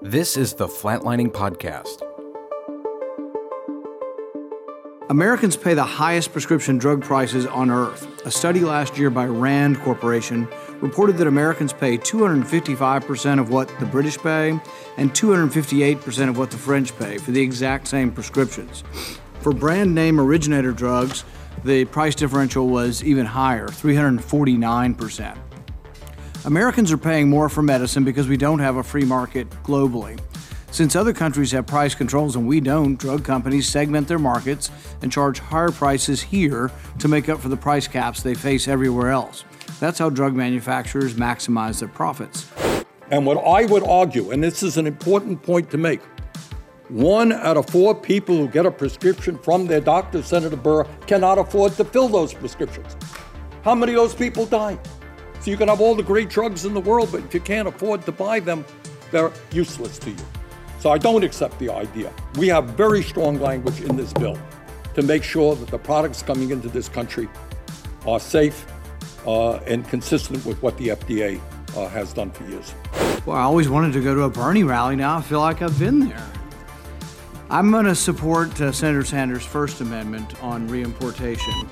This is the Flatlining Podcast. Americans pay the highest prescription drug prices on earth. A study last year by RAND Corporation reported that Americans pay 255% of what the British pay and 258% of what the French pay for the exact same prescriptions. For brand name originator drugs, the price differential was even higher 349%. Americans are paying more for medicine because we don't have a free market globally. Since other countries have price controls and we don't, drug companies segment their markets and charge higher prices here to make up for the price caps they face everywhere else. That's how drug manufacturers maximize their profits. And what I would argue, and this is an important point to make, one out of four people who get a prescription from their doctor, Senator Burr, cannot afford to fill those prescriptions. How many of those people die? So you can have all the great drugs in the world, but if you can't afford to buy them, they're useless to you. So I don't accept the idea. We have very strong language in this bill to make sure that the products coming into this country are safe uh, and consistent with what the FDA uh, has done for years. Well, I always wanted to go to a Bernie rally. Now I feel like I've been there. I'm going to support uh, Senator Sanders' First Amendment on reimportation.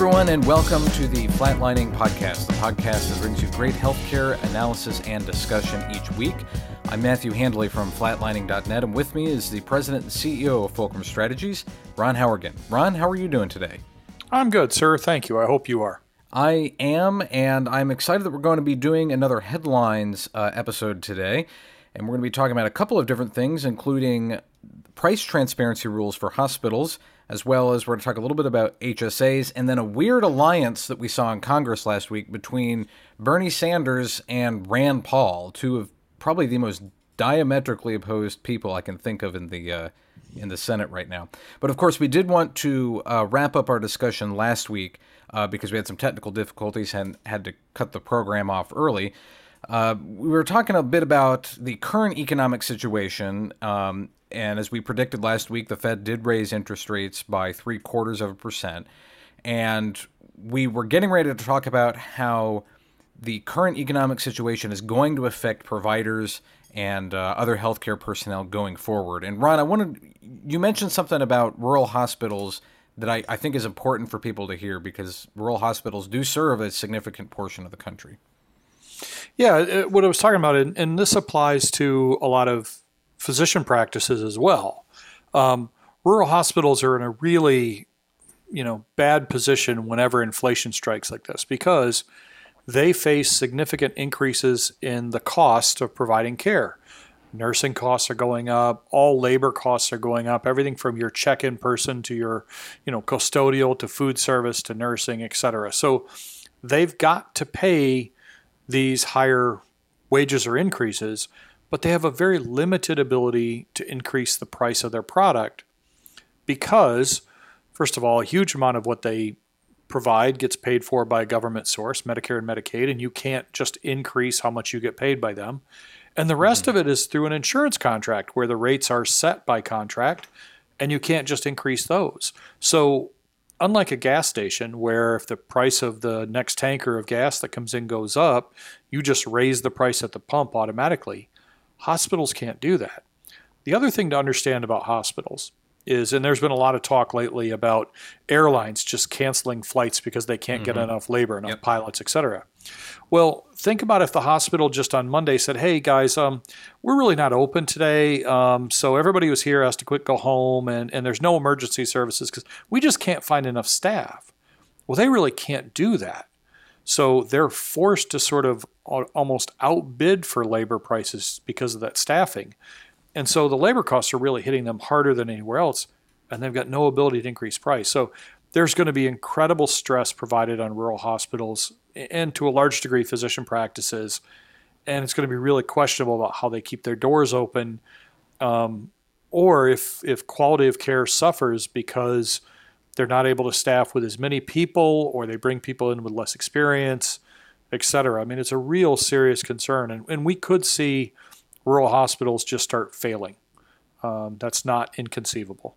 Everyone, and welcome to the Flatlining Podcast, the podcast that brings you great healthcare analysis and discussion each week. I'm Matthew Handley from flatlining.net, and with me is the president and CEO of Fulcrum Strategies, Ron Howrigon. Ron, how are you doing today? I'm good, sir. Thank you. I hope you are. I am, and I'm excited that we're going to be doing another headlines uh, episode today. And we're going to be talking about a couple of different things, including price transparency rules for hospitals, as well as we're going to talk a little bit about HSAs, and then a weird alliance that we saw in Congress last week between Bernie Sanders and Rand Paul, two of probably the most diametrically opposed people I can think of in the uh, in the Senate right now. But of course, we did want to uh, wrap up our discussion last week uh, because we had some technical difficulties and had to cut the program off early. Uh, we were talking a bit about the current economic situation um, and as we predicted last week, the Fed did raise interest rates by three quarters of a percent. And we were getting ready to talk about how the current economic situation is going to affect providers and uh, other healthcare personnel going forward. And Ron, I wanted you mentioned something about rural hospitals that I, I think is important for people to hear because rural hospitals do serve a significant portion of the country. Yeah, what I was talking about, and this applies to a lot of physician practices as well. Um, rural hospitals are in a really, you know, bad position whenever inflation strikes like this because they face significant increases in the cost of providing care. Nursing costs are going up, all labor costs are going up, everything from your check-in person to your, you know, custodial to food service to nursing, et cetera. So they've got to pay these higher wages or increases but they have a very limited ability to increase the price of their product because, first of all, a huge amount of what they provide gets paid for by a government source, Medicare and Medicaid, and you can't just increase how much you get paid by them. And the rest mm-hmm. of it is through an insurance contract where the rates are set by contract and you can't just increase those. So, unlike a gas station where if the price of the next tanker of gas that comes in goes up, you just raise the price at the pump automatically. Hospitals can't do that. The other thing to understand about hospitals is, and there's been a lot of talk lately about airlines just canceling flights because they can't mm-hmm. get enough labor, enough yep. pilots, etc. Well, think about if the hospital just on Monday said, "Hey guys, um, we're really not open today, um, so everybody who's here has to quit, go home, and and there's no emergency services because we just can't find enough staff." Well, they really can't do that. So they're forced to sort of almost outbid for labor prices because of that staffing. And so the labor costs are really hitting them harder than anywhere else, and they've got no ability to increase price. So there's going to be incredible stress provided on rural hospitals and to a large degree physician practices. And it's going to be really questionable about how they keep their doors open, um, or if if quality of care suffers because they're not able to staff with as many people or they bring people in with less experience et cetera. I mean, it's a real serious concern, and, and we could see rural hospitals just start failing. Um, that's not inconceivable.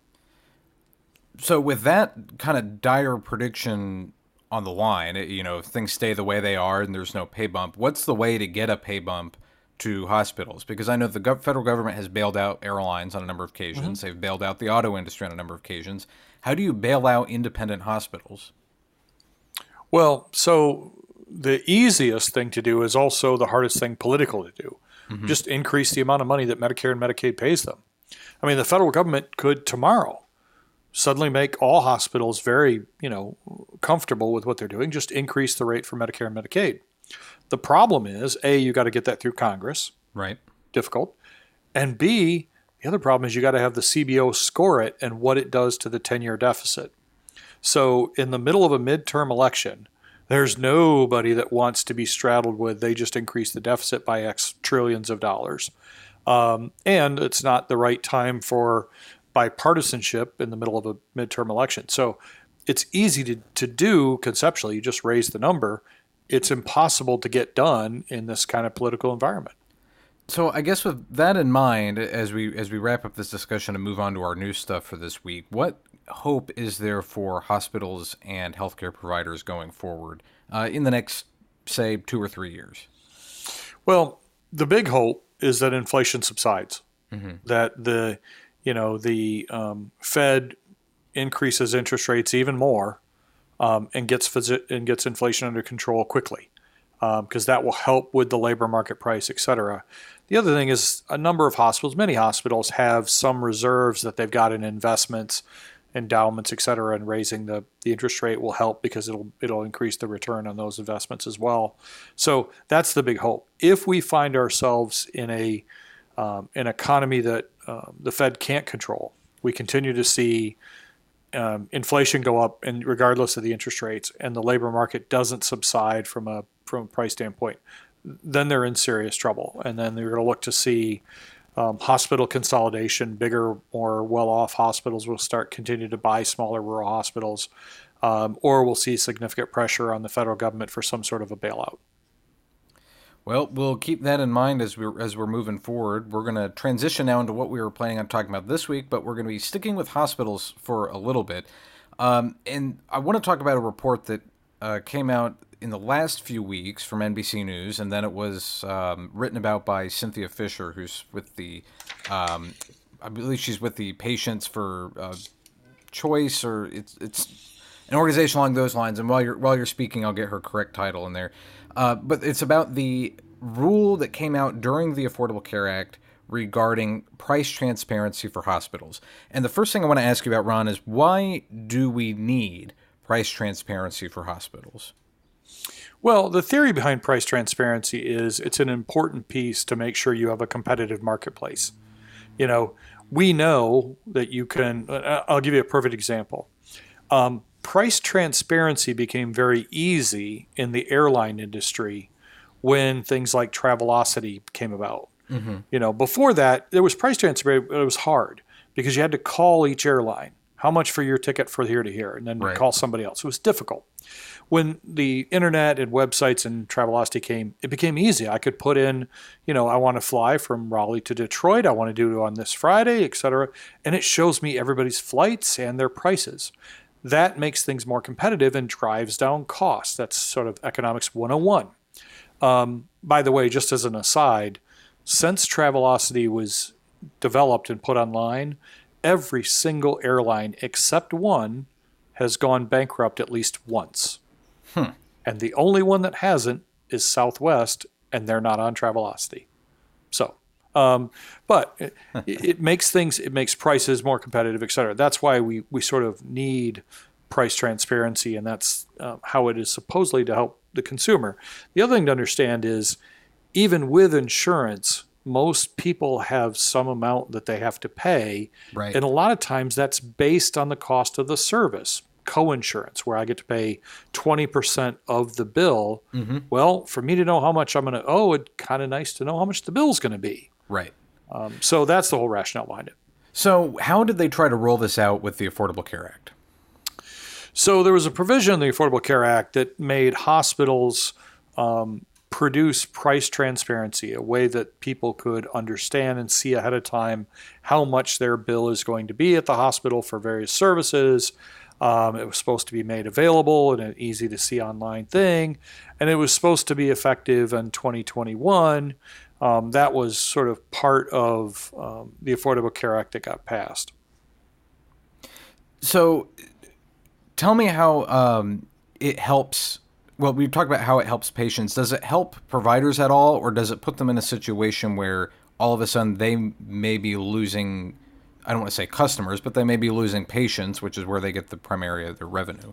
So, with that kind of dire prediction on the line, you know, if things stay the way they are and there's no pay bump, what's the way to get a pay bump to hospitals? Because I know the federal government has bailed out airlines on a number of occasions, mm-hmm. they've bailed out the auto industry on a number of occasions. How do you bail out independent hospitals? Well, so the easiest thing to do is also the hardest thing political to do. Mm-hmm. Just increase the amount of money that Medicare and Medicaid pays them. I mean, the federal government could tomorrow suddenly make all hospitals very, you know, comfortable with what they're doing, just increase the rate for Medicare and Medicaid. The problem is, A, you got to get that through Congress. Right. Difficult. And B, the other problem is you got to have the CBO score it and what it does to the 10 year deficit. So, in the middle of a midterm election, there's nobody that wants to be straddled with they just increased the deficit by X trillions of dollars. Um, and it's not the right time for bipartisanship in the middle of a midterm election. So it's easy to, to do conceptually. You just raise the number. It's impossible to get done in this kind of political environment. So I guess with that in mind, as we as we wrap up this discussion and move on to our new stuff for this week, what hope is there for hospitals and healthcare providers going forward uh, in the next, say, two or three years? Well, the big hope is that inflation subsides. Mm-hmm. That the you know, the um, Fed increases interest rates even more um, and gets and gets inflation under control quickly because um, that will help with the labor market price, et cetera. The other thing is a number of hospitals, many hospitals have some reserves that they've got in investments, endowments, et cetera, and raising the, the interest rate will help because it'll it'll increase the return on those investments as well. So that's the big hope. If we find ourselves in a um, an economy that um, the Fed can't control. We continue to see um, inflation go up, and regardless of the interest rates, and the labor market doesn't subside from a from a price standpoint, then they're in serious trouble. And then they're going to look to see um, hospital consolidation. Bigger, more well-off hospitals will start continue to buy smaller rural hospitals, um, or we'll see significant pressure on the federal government for some sort of a bailout. Well, we'll keep that in mind as we're as we're moving forward. We're going to transition now into what we were planning on talking about this week, but we're going to be sticking with hospitals for a little bit. Um, and I want to talk about a report that uh, came out in the last few weeks from NBC News, and then it was um, written about by Cynthia Fisher, who's with the, um, I believe she's with the Patients for uh, Choice, or it's it's an organization along those lines. And while you're while you're speaking, I'll get her correct title in there. Uh, but it's about the rule that came out during the Affordable Care Act regarding price transparency for hospitals. And the first thing I want to ask you about, Ron, is why do we need price transparency for hospitals? Well, the theory behind price transparency is it's an important piece to make sure you have a competitive marketplace. You know, we know that you can, uh, I'll give you a perfect example. Um, price transparency became very easy in the airline industry when things like Travelocity came about. Mm-hmm. You know, before that, there was price transparency, but it was hard because you had to call each airline how much for your ticket for here to here, and then right. call somebody else. It was difficult. When the internet and websites and Travelocity came, it became easy. I could put in, you know, I want to fly from Raleigh to Detroit. I want to do it on this Friday, et cetera, and it shows me everybody's flights and their prices that makes things more competitive and drives down costs. That's sort of economics 101. Um, by the way, just as an aside, since Travelocity was developed and put online, every single airline except one has gone bankrupt at least once. Hmm. And the only one that hasn't is Southwest, and they're not on Travelocity. So um, but it, it, makes things, it makes prices more competitive, et cetera. That's why we, we sort of need price transparency, and that's uh, how it is supposedly to help the consumer. The other thing to understand is even with insurance, most people have some amount that they have to pay. Right. And a lot of times that's based on the cost of the service. Co-insurance, where I get to pay 20% of the bill. Mm-hmm. Well, for me to know how much I'm going to owe, it's kind of nice to know how much the bill's going to be. Right. Um, so that's the whole rationale behind it. So, how did they try to roll this out with the Affordable Care Act? So, there was a provision in the Affordable Care Act that made hospitals um, produce price transparency, a way that people could understand and see ahead of time how much their bill is going to be at the hospital for various services. Um, it was supposed to be made available in an easy to see online thing, and it was supposed to be effective in 2021. Um, that was sort of part of um, the Affordable Care Act that got passed. So, tell me how um, it helps well, we talked about how it helps patients. Does it help providers at all, or does it put them in a situation where all of a sudden they may be losing? I don't want to say customers, but they may be losing patients, which is where they get the primary of their revenue.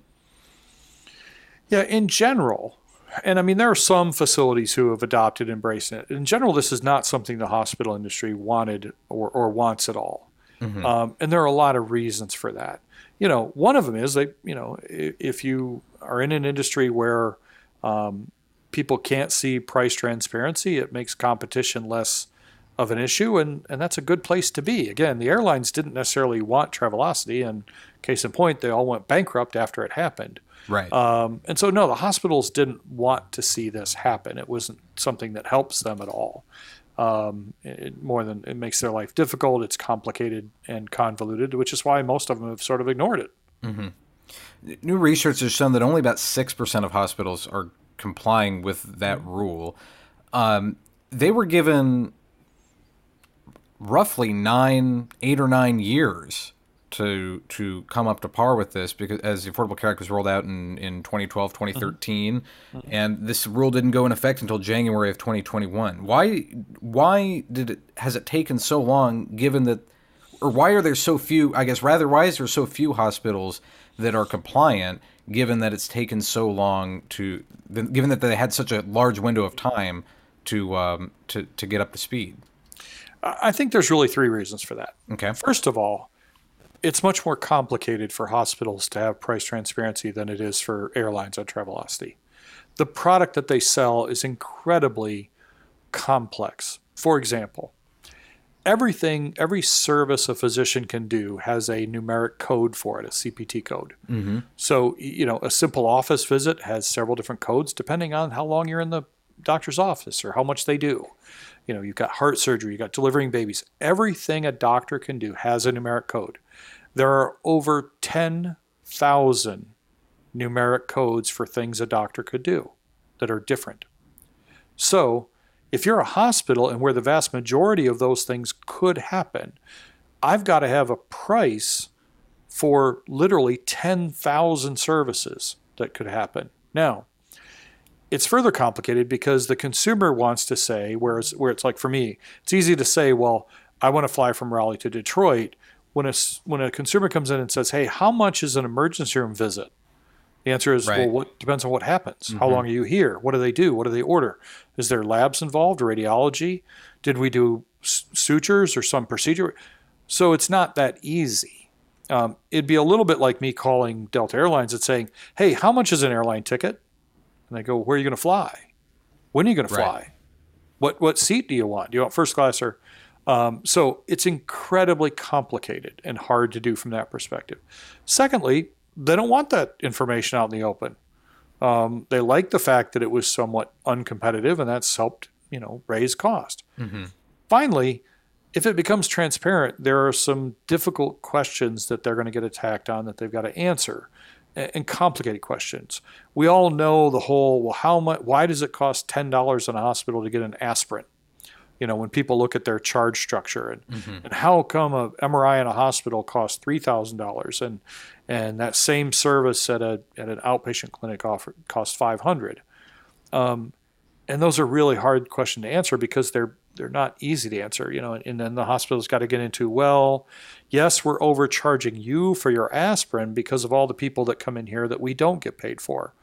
Yeah, in general, and I mean, there are some facilities who have adopted embracing it. In general, this is not something the hospital industry wanted or, or wants at all. Mm-hmm. Um, and there are a lot of reasons for that. You know, one of them is that, you know, if you are in an industry where um, people can't see price transparency, it makes competition less of an issue, and, and that's a good place to be. Again, the airlines didn't necessarily want Travelocity, and case in point, they all went bankrupt after it happened. Right. Um, and so, no, the hospitals didn't want to see this happen. It wasn't something that helps them at all. Um, it, more than it makes their life difficult, it's complicated and convoluted, which is why most of them have sort of ignored it. Mm-hmm. New research has shown that only about 6% of hospitals are complying with that rule. Um, they were given roughly nine, eight or nine years to to come up to par with this because as the Affordable Care Act was rolled out in, in 2012, 2013, mm-hmm. and this rule didn't go in effect until January of 2021. Why why did it has it taken so long given that or why are there so few I guess rather why is there so few hospitals that are compliant, given that it's taken so long to, given that they had such a large window of time to um, to to get up to speed? I think there's really three reasons for that. Okay. First of all, it's much more complicated for hospitals to have price transparency than it is for airlines on Travelocity. The product that they sell is incredibly complex. For example, everything, every service a physician can do has a numeric code for it, a CPT code. Mm-hmm. So, you know, a simple office visit has several different codes depending on how long you're in the doctor's office or how much they do. You know, you've got heart surgery, you've got delivering babies. Everything a doctor can do has a numeric code. There are over 10,000 numeric codes for things a doctor could do that are different. So, if you're a hospital and where the vast majority of those things could happen, I've got to have a price for literally 10,000 services that could happen. Now, it's further complicated because the consumer wants to say, whereas where it's like for me, it's easy to say, well, I want to fly from Raleigh to Detroit. When a, when a consumer comes in and says, hey, how much is an emergency room visit? The answer is, right. well, what depends on what happens. Mm-hmm. How long are you here? What do they do? What do they order? Is there labs involved, radiology? Did we do sutures or some procedure? So it's not that easy. Um, it'd be a little bit like me calling Delta Airlines and saying, hey, how much is an airline ticket? And they go, where are you going to fly? When are you going to fly? Right. What, what seat do you want? Do you want first class or? Um, so it's incredibly complicated and hard to do from that perspective. Secondly, they don't want that information out in the open. Um, they like the fact that it was somewhat uncompetitive, and that's helped you know raise cost. Mm-hmm. Finally, if it becomes transparent, there are some difficult questions that they're going to get attacked on that they've got to answer, and complicated questions. We all know the whole well, how much? Why does it cost ten dollars in a hospital to get an aspirin? you know, when people look at their charge structure and, mm-hmm. and how come a MRI in a hospital costs three thousand dollars and and that same service at a at an outpatient clinic offer costs five hundred. Um, and those are really hard questions to answer because they're they're not easy to answer, you know. And, and then the hospital's got to get into well, yes, we're overcharging you for your aspirin because of all the people that come in here that we don't get paid for.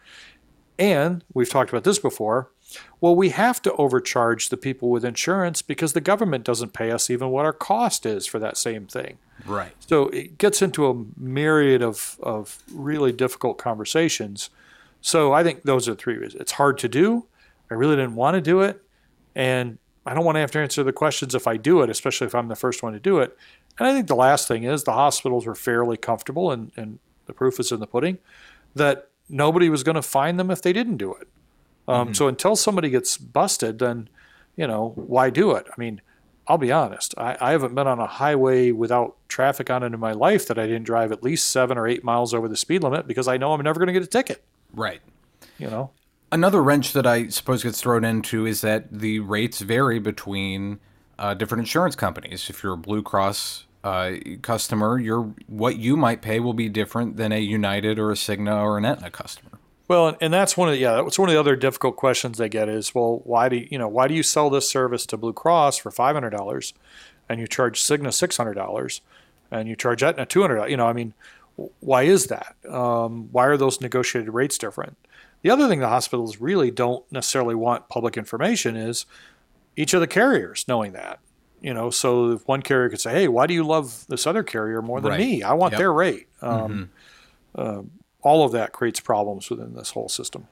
And we've talked about this before well, we have to overcharge the people with insurance because the government doesn't pay us even what our cost is for that same thing. Right. So it gets into a myriad of, of really difficult conversations. So I think those are three reasons. It's hard to do. I really didn't want to do it. And I don't want to have to answer the questions if I do it, especially if I'm the first one to do it. And I think the last thing is the hospitals were fairly comfortable, and, and the proof is in the pudding, that nobody was going to find them if they didn't do it. Um, So until somebody gets busted, then you know why do it? I mean, I'll be honest. I, I haven't been on a highway without traffic on it in my life that I didn't drive at least seven or eight miles over the speed limit because I know I'm never going to get a ticket. Right. You know. Another wrench that I suppose gets thrown into is that the rates vary between uh, different insurance companies. If you're a Blue Cross uh, customer, your what you might pay will be different than a United or a Cigna or an Aetna customer. Well, and that's one of the, yeah, that's one of the other difficult questions they get is, well, why do you, you know why do you sell this service to Blue Cross for five hundred dollars, and you charge Cigna six hundred dollars, and you charge Aetna two hundred? You know, I mean, why is that? Um, why are those negotiated rates different? The other thing the hospitals really don't necessarily want public information is each of the carriers knowing that. You know, so if one carrier could say, "Hey, why do you love this other carrier more than Right. me? I want Yep. their rate." Um, uh, all of that creates problems within this whole system.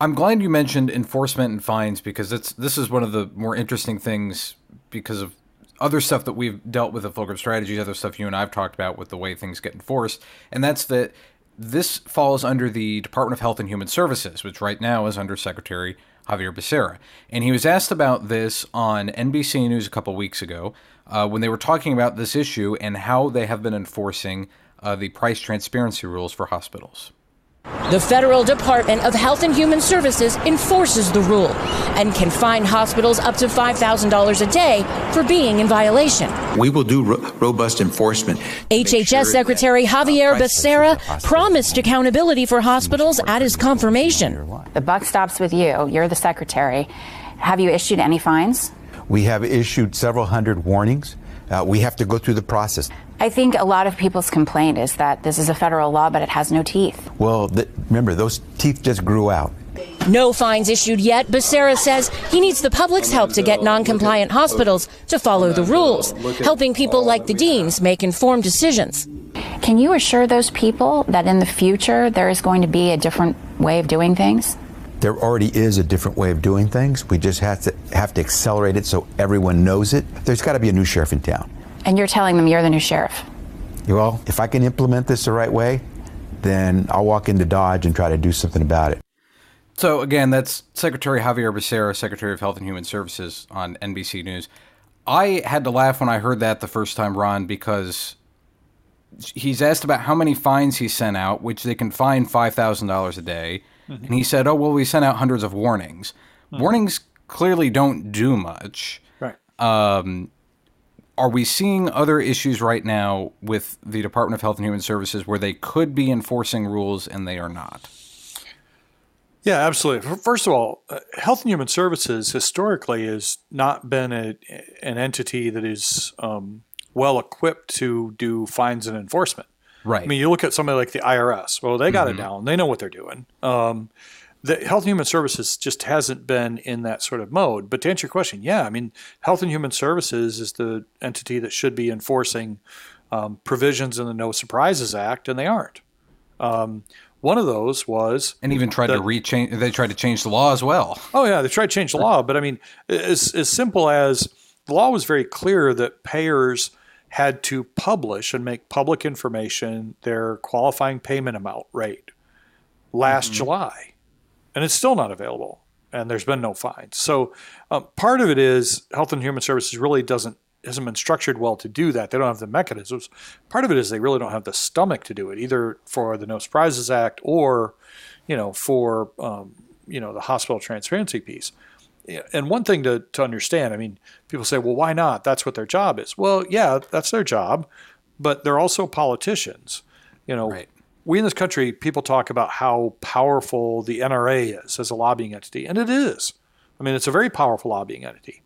I'm glad you mentioned enforcement and fines because it's this is one of the more interesting things because of other stuff that we've dealt with at Fulcrum Strategies, other stuff you and I've talked about with the way things get enforced, and that's that this falls under the Department of Health and Human Services, which right now is under Secretary Xavier Becerra. And he was asked about this on NBC News a couple weeks ago uh, when they were talking about this issue and how they have been enforcing uh, the price transparency rules for hospitals. The Federal Department of Health and Human Services enforces the rule and can fine hospitals up to $5,000 a day for being in violation. We will do ro- robust enforcement. HHS Secretary Xavier Becerra promised accountability for hospitals at his confirmation. The buck stops with you. You're the secretary. Have you issued any fines? We have issued several hundred warnings. Uh, we have to go through the process. I think a lot of people's complaint is that this is a federal law, but it has no teeth. Well, th- remember, those teeth just grew out. No fines issued yet. Becerra says he needs the public's help to get non-compliant hospitals to follow the rules, helping people like the deans make informed decisions. Can you assure those people that in the future there is going to be a different way of doing things? There already is a different way of doing things. We just have to have to accelerate it so everyone knows it. There's got to be a new sheriff in town. And you're telling them you're the new sheriff. Well, if I can implement this the right way, then I'll walk into Dodge and try to do something about it. So again, that's Secretary Xavier Becerra, Secretary of Health and Human Services on NBC News. I had to laugh when I heard that the first time, Ron, because he's asked about how many fines he sent out, which they can fine five thousand dollars a day, and he said, "Oh well, we sent out hundreds of warnings. Warnings clearly don't do much." Right. Um, Are we seeing other issues right now with the Department of Health and Human Services where they could be enforcing rules and they are not? Yeah, absolutely. First of all, uh, Health and Human Services historically has not been a, an entity that is um, well equipped to do fines and enforcement. Right. I mean, you look at somebody like the IRS. Well, they got it down. They know what they're doing. Um, the Health and Human Services just hasn't been in that sort of mode. But to answer your question, yeah, I mean, Health and Human Services is the entity that should be enforcing um, provisions in the No Surprises Act, and they aren't. Um, one of those was and even tried to rechange. They tried to change the law as well. Oh yeah, they tried to change the law, but I mean, as as simple as the law was very clear that payers had to publish and make public information their qualifying payment amount rate last July, and it's still not available, and there's been no fines. So um, part of it is Health and Human Services really doesn't hasn't been structured well to do that. They don't have the mechanisms. Part of it is they really don't have the stomach to do it, either for the No Surprises Act or, you know, for um, you know the hospital transparency piece. And one thing to, to understand, I mean, people say, well, why not? That's what their job is. Well, yeah, that's their job, but they're also politicians. You know, Right. we in this country, people talk about how powerful the NRA is as a lobbying entity, and it is. I mean, it's a very powerful lobbying entity.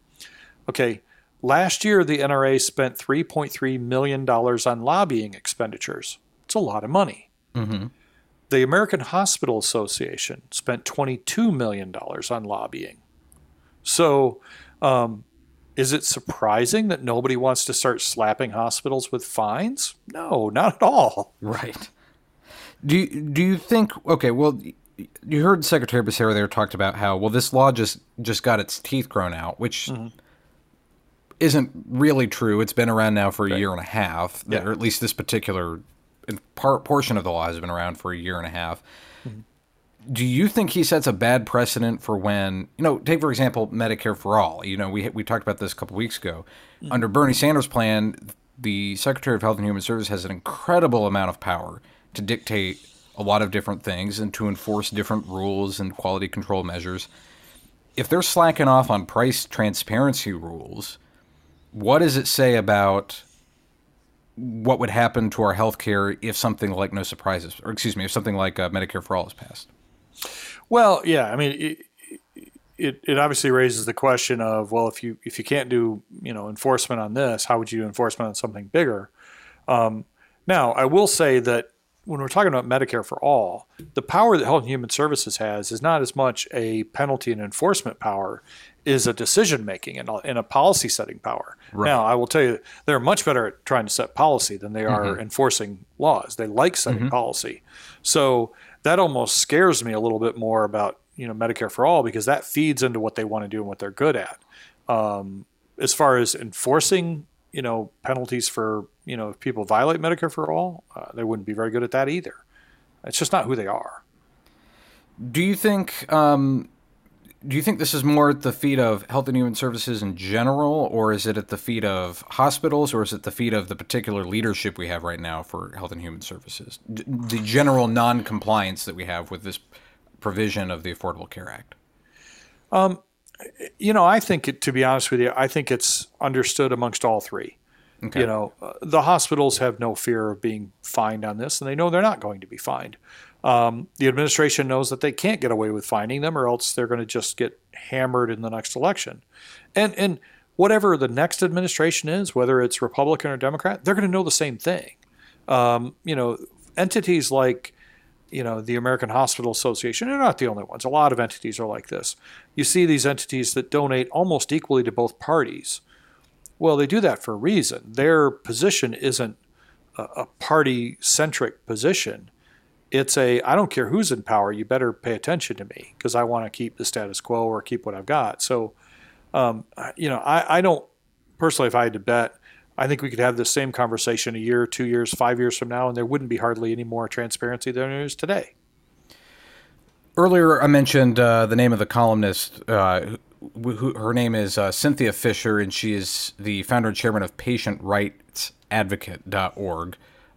Okay, last year the NRA spent $3.3 million on lobbying expenditures. It's a lot of money. Mm-hmm. The American Hospital Association spent $22 million on lobbying. So, um, is it surprising that nobody wants to start slapping hospitals with fines? No, not at all. Right. Do you, do you think? Okay, well, you heard Secretary Becerra there talked about how well this law just just got its teeth grown out, which isn't really true. It's been around now for a year and a half, Yeah. or at least this particular part portion of the law has been around for a year and a half. Do you think he sets a bad precedent for when you know take for example medicare for all? You know we we talked about this a couple weeks ago. Mm-hmm. under bernie sanders plan the secretary of health and human services has an incredible amount of power to dictate a lot of different things and to enforce different rules and quality control measures. If they're slacking off on price transparency rules what does it say about what would happen to our health care if something like no surprises or excuse me if something like uh, medicare for all is passed well, yeah, I mean, it, it, it obviously raises the question of well, if you if you can't do you know enforcement on this, how would you do enforcement on something bigger? Um, now, I will say that when we're talking about Medicare for all, the power that Health and Human Services has is not as much a penalty and enforcement power, is a decision making and, and a policy setting power. Right. Now, I will tell you, they're much better at trying to set policy than they are mm-hmm. enforcing laws. They like setting mm-hmm. policy. So that almost scares me a little bit more about you know Medicare for all because that feeds into what they want to do and what they're good at. Um, as far as enforcing you know penalties for you know if people violate Medicare for all, uh, they wouldn't be very good at that either. It's just not who they are. Do you think um, do you think this is more at the feet of health and human services in general, or is it at the feet of hospitals, or is it the feet of the particular leadership we have right now for health and human services? D- the general non-compliance that we have with this provision of the Affordable Care Act. Um, you know, I think it, to be honest with you, I think it's understood amongst all three. Okay. You know, uh, the hospitals have no fear of being fined on this, and they know they're not going to be fined. Um, the administration knows that they can't get away with finding them, or else they're going to just get hammered in the next election. And and whatever the next administration is, whether it's Republican or Democrat, they're going to know the same thing. Um, you know, entities like you know the American Hospital Association are not the only ones. A lot of entities are like this. You see these entities that donate almost equally to both parties. Well, they do that for a reason. Their position isn't a, a party centric position it's a I don't care who's in power, you better pay attention to me because I want to keep the status quo or keep what I've got. So, um, you know, I, I don't personally, if I had to bet, I think we could have the same conversation a year, two years, five years from now, and there wouldn't be hardly any more transparency than there is today. Earlier, I mentioned uh, the name of the columnist. Uh, who, her name is uh, Cynthia Fisher, and she is the founder and chairman of PatientRightsAdvocate.org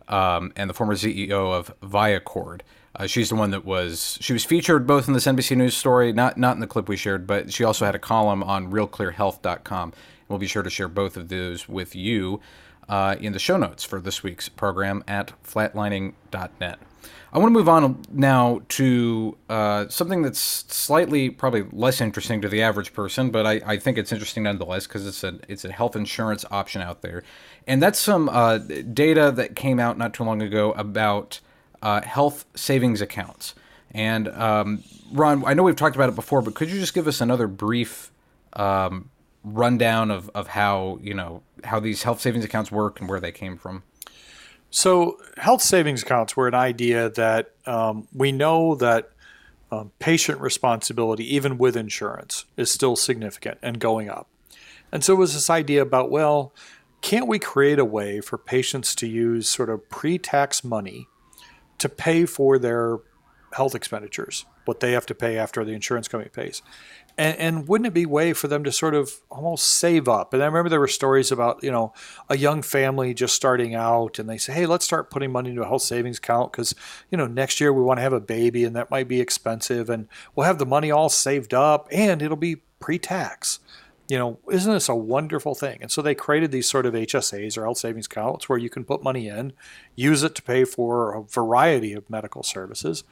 um, and the former CEO of Viacord. Uh, she's the one that was she was featured both in this NBC News story, not not in the clip we shared, but she also had a column on RealClearHealth.com. We'll be sure to share both of those with you uh, in the show notes for this week's program at flatlining.net. I want to move on now to uh, something that's slightly probably less interesting to the average person, but I, I think it's interesting nonetheless because it's a it's a health insurance option out there, and that's some uh, data that came out not too long ago about uh, health savings accounts. And um, Ron, I know we've talked about it before, but could you just give us another brief um, rundown of, of how you know how these health savings accounts work and where they came from? So, health savings accounts were an idea that um, we know that um, patient responsibility, even with insurance, is still significant and going up. And so, it was this idea about, well, can't we create a way for patients to use sort of pre tax money to pay for their health expenditures, what they have to pay after the insurance company pays? And, and, wouldn't it be way for them to sort of almost save up? And I remember there were stories about, you know, a young family just starting out and they say, hey, let's start putting money into a health savings account because, you know, next year we want to have a baby and that might be expensive and we'll have the money all saved up and it'll be pre tax. You know, isn't this a wonderful thing? And so they created these sort of HSAs or health savings accounts where you can put money in, use it to pay for a variety of medical services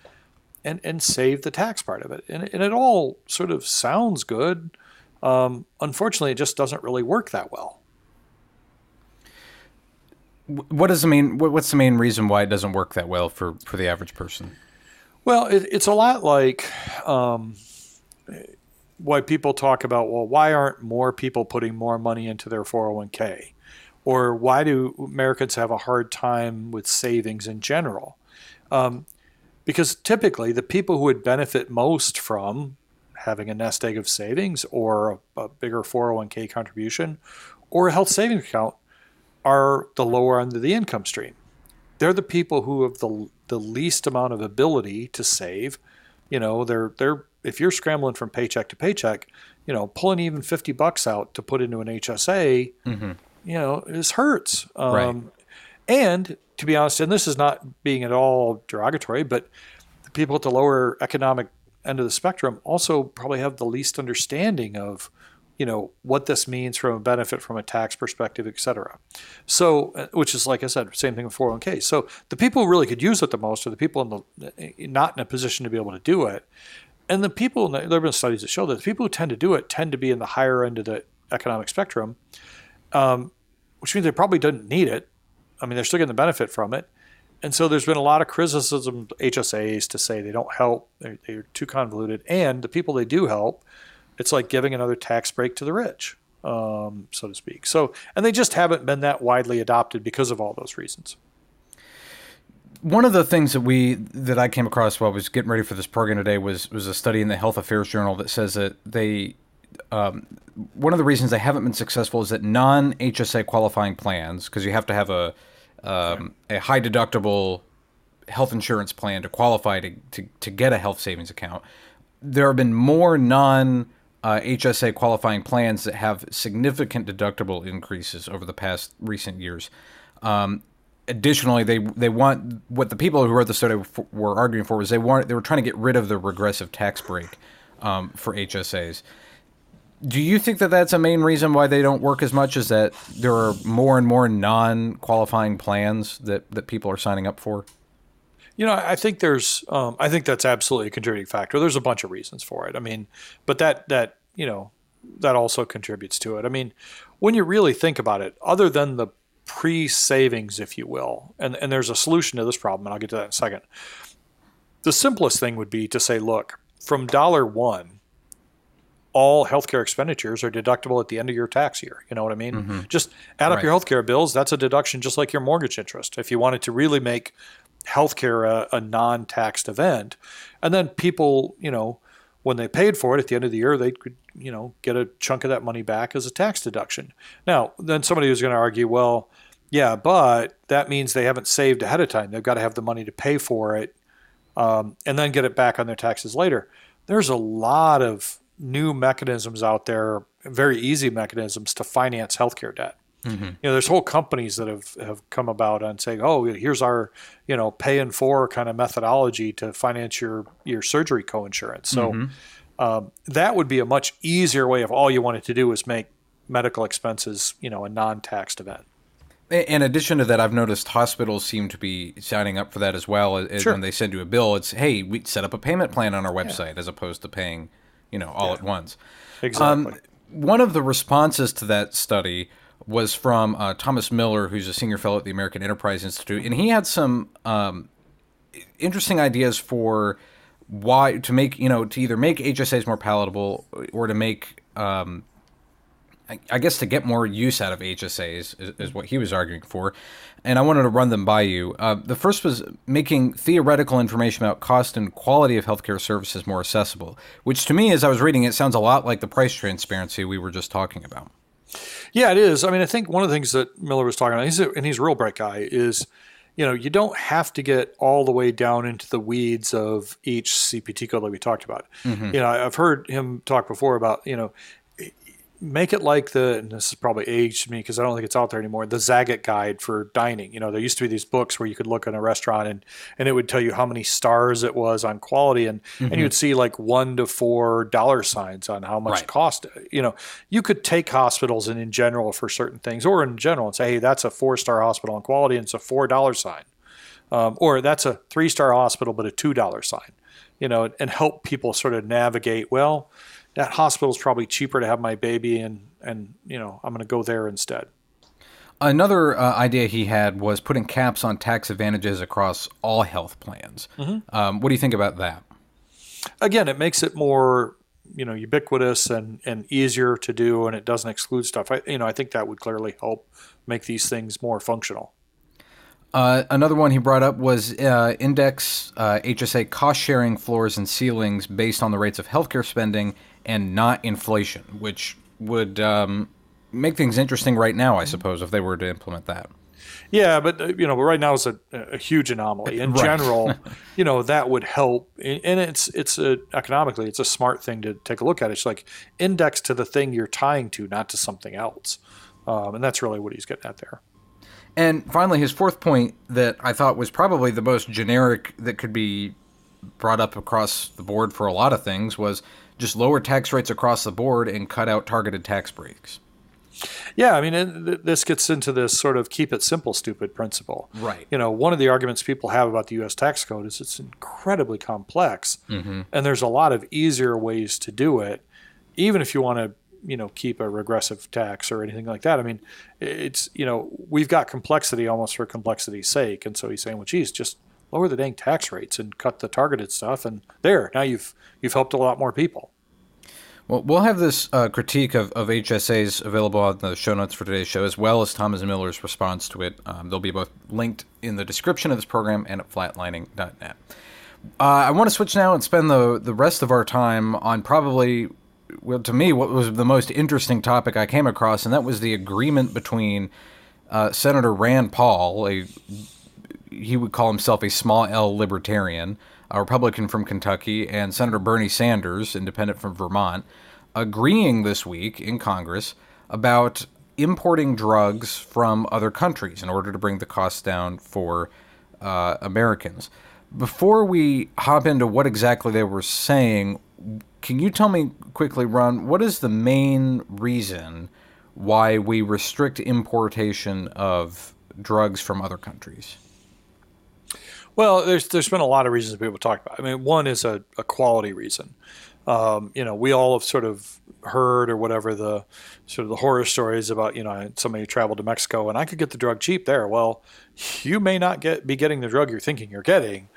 and, and save the tax part of it. And, and it all sort of sounds good. Um, unfortunately, it just doesn't really work that well. What does the main? What's the main reason why it doesn't work that well for, for the average person? Well, it, it's a lot like um, why people talk about. Well, why aren't more people putting more money into their 401k, or why do Americans have a hard time with savings in general? Um, because typically, the people who would benefit most from having a nest egg of savings or a, a bigger 401k contribution or a health savings account are the lower end of the income stream. They're the people who have the, the least amount of ability to save You know, they're they're if you're scrambling from paycheck to paycheck, you know, pulling even fifty bucks out to put into an HSA, you know, this hurts. Um, Right. And to be honest, and this is not being at all derogatory, but the people at the lower economic end of the spectrum also probably have the least understanding of, you know, what this means from a benefit from a tax perspective, et cetera. So, uh, which is like I said, same thing with 401k. So the people who really could use it the most are the people in the not in a position to be able to do it. And the people, there have been studies that show that the people who tend to do it tend to be in the higher end of the economic spectrum, um, which means they probably didn't need it. I mean, they're still getting the benefit from it. And so there's been a lot of criticism HSAs to say they don't help, they're, they're too convoluted. And the people they do help, it's like giving another tax break to the rich, um, so to speak. So, and they just haven't been that widely adopted because of all those reasons. One of the things that we that I came across while I was getting ready for this program today was was a study in the Health Affairs Journal that says that they um, one of the reasons they haven't been successful is that non HSA qualifying plans because you have to have a um, a high deductible health insurance plan to qualify to, to, to get a health savings account. There have been more non uh, HSA qualifying plans that have significant deductible increases over the past recent years. Um, additionally, they they want what the people who wrote the study were arguing for was they want they were trying to get rid of the regressive tax break um, for HSAs. Do you think that that's a main reason why they don't work as much? Is that there are more and more non-qualifying plans that that people are signing up for? You know, I think there's, um, I think that's absolutely a contributing factor. There's a bunch of reasons for it. I mean, but that that you know, that also contributes to it. I mean, when you really think about it, other than the pre-savings, if you will, and and there's a solution to this problem, and I'll get to that in a second. The simplest thing would be to say, look, from dollar one, all healthcare expenditures are deductible at the end of your tax year. You know what I mean? Mm-hmm. Just add up Right. your healthcare bills. That's a deduction, just like your mortgage interest. If you wanted to really make healthcare a, a non-taxed event, and then people, you know, when they paid for it at the end of the year, they could, you know, get a chunk of that money back as a tax deduction. Now, then somebody was going to argue, well, yeah, but that means they haven't saved ahead of time. They've got to have the money to pay for it um, and then get it back on their taxes later. There's a lot of new mechanisms out there, very easy mechanisms to finance healthcare debt. You know, there's whole companies that have, have come about on saying, "Oh, here's our, you know, pay in for kind of methodology to finance your your surgery coinsurance." So um, that would be a much easier way if all you wanted to do was make medical expenses, you know, a non-taxed event. In addition to that, I've noticed hospitals seem to be signing up for that as well. As Sure. When they send you a bill, it's hey, we set up a payment plan on our website as opposed to paying, you know, all at once. Exactly. One of the responses to that study was from uh, Thomas Miller, who's a senior fellow at the American Enterprise Institute, and he had some um, interesting ideas for why to make you know to either make HSAs more palatable or to make um, I, guess to get more use out of HSAs is, is what he was arguing for, and I wanted to run them by you. Uh, the first was making theoretical information about cost and quality of healthcare services more accessible, which to me, as I was reading it, sounds a lot like the price transparency we were just talking about. Yeah, it is. I mean, I think one of the things that Miller was talking about, he's a, and he's a real bright guy, is you know you don't have to get all the way down into the weeds of each CPT code like we talked about. You know, I've heard him talk before about you know make it like the and this is probably aged me because I don't think it's out there anymore. The Zagat guide for dining. You know, there used to be these books where you could look in a restaurant and and it would tell you how many stars it was on quality and and you'd see like one to four dollar signs on how much Right. it cost. You know, you could take hospitals and in general for certain things or in general and say, hey, that's a four star hospital on quality and it's a four dollar sign. Um, or that's a three star hospital but a two dollar sign. You know, and help people sort of navigate. Well, that hospital is probably cheaper to have my baby and and you know i'm going to go there instead Another uh, idea he had was putting caps on tax advantages across all health plans. Um, what do you think about that? again it makes it more you know ubiquitous and and easier to do and it doesn't exclude stuff i you know i think that would clearly help make these things more functional Uh, another one he brought up was uh, index uh, HSA cost sharing floors and ceilings based on the rates of healthcare spending and not inflation, which would um, make things interesting right now, I suppose, if they were to implement that. Yeah, but uh, you know, but right now is a, a huge anomaly. In Right. general, you know, that would help, and and it's it's a, economically, it's a smart thing to take a look at. It's like index to the thing you're tying to, not to something else, um, and that's really what he's getting at there. And finally, his fourth point that I thought was probably the most generic that could be brought up across the board for a lot of things was just lower tax rates across the board and cut out targeted tax breaks. Yeah, I mean, it, this gets into this sort of keep it simple, stupid principle. Right. You know, one of the arguments people have about the U.S. tax code is it's incredibly complex, mm-hmm. and there's a lot of easier ways to do it, even if you want to, you know, keep a regressive tax or anything like that. I mean, it's you know, we've got complexity almost for complexity's sake, and so he's saying, well, geez, just lower the dang tax rates and cut the targeted stuff, and there, now you've you've helped a lot more people. Well, we'll have this uh, critique of, of HSAs available on the show notes for today's show, as well as Thomas Miller's response to it. Um, they'll be both linked in the description of this program and at flatlining.net. Uh, I want to switch now and spend the, the rest of our time on probably, well, to me, what was the most interesting topic I came across, and that was the agreement between uh, Senator Rand Paul, a he would call himself a small L libertarian, a Republican from Kentucky, and Senator Bernie Sanders, independent from Vermont, agreeing this week in Congress about importing drugs from other countries in order to bring the costs down for uh, Americans. Before we hop into what exactly they were saying, can you tell me quickly, Ron, what is the main reason why we restrict importation of drugs from other countries? Well, there's there's been a lot of reasons people talk about. I mean, one is a, a quality reason. Um, you know, we all have sort of heard or whatever the sort of the horror stories about you know somebody traveled to Mexico and I could get the drug cheap there. Well, you may not get be getting the drug you're thinking you're getting,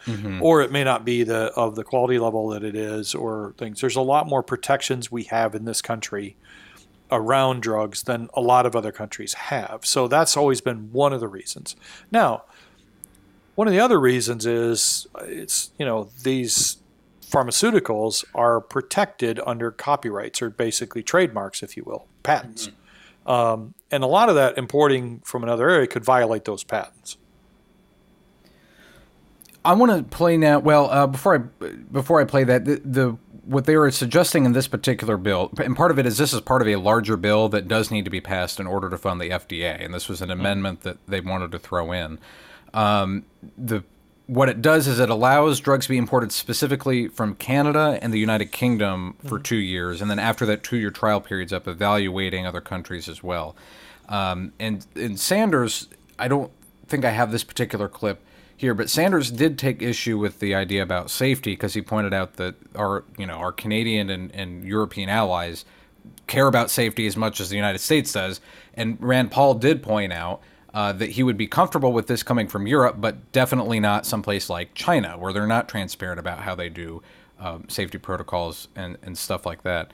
or it may not be the of the quality level that it is, or things. There's a lot more protections we have in this country around drugs than a lot of other countries have. So that's always been one of the reasons. Now, one of the other reasons is uh, it's you know these pharmaceuticals are protected under copyrights or basically trademarks, if you will, patents. Um, and a lot of that importing from another area could violate those patents. I want to play now. Well, uh, before I before I play that, the, the what they were suggesting in this particular bill, and part of it is this is part of a larger bill that does need to be passed in order to fund the FDA, and this was an amendment that they wanted to throw in. Um, the what it does is it allows drugs to be imported specifically from Canada and the United Kingdom for two years, and then after that two-year trial period's up, evaluating other countries as well. Um, and and Sanders, I don't think I have this particular clip here, but Sanders did take issue with the idea about safety because he pointed out that our you know our Canadian and, and European allies care about safety as much as the United States does. And Rand Paul did point out uh, that he would be comfortable with this coming from Europe, but definitely not someplace like China, where they're not transparent about how they do um, safety protocols and, and stuff like that.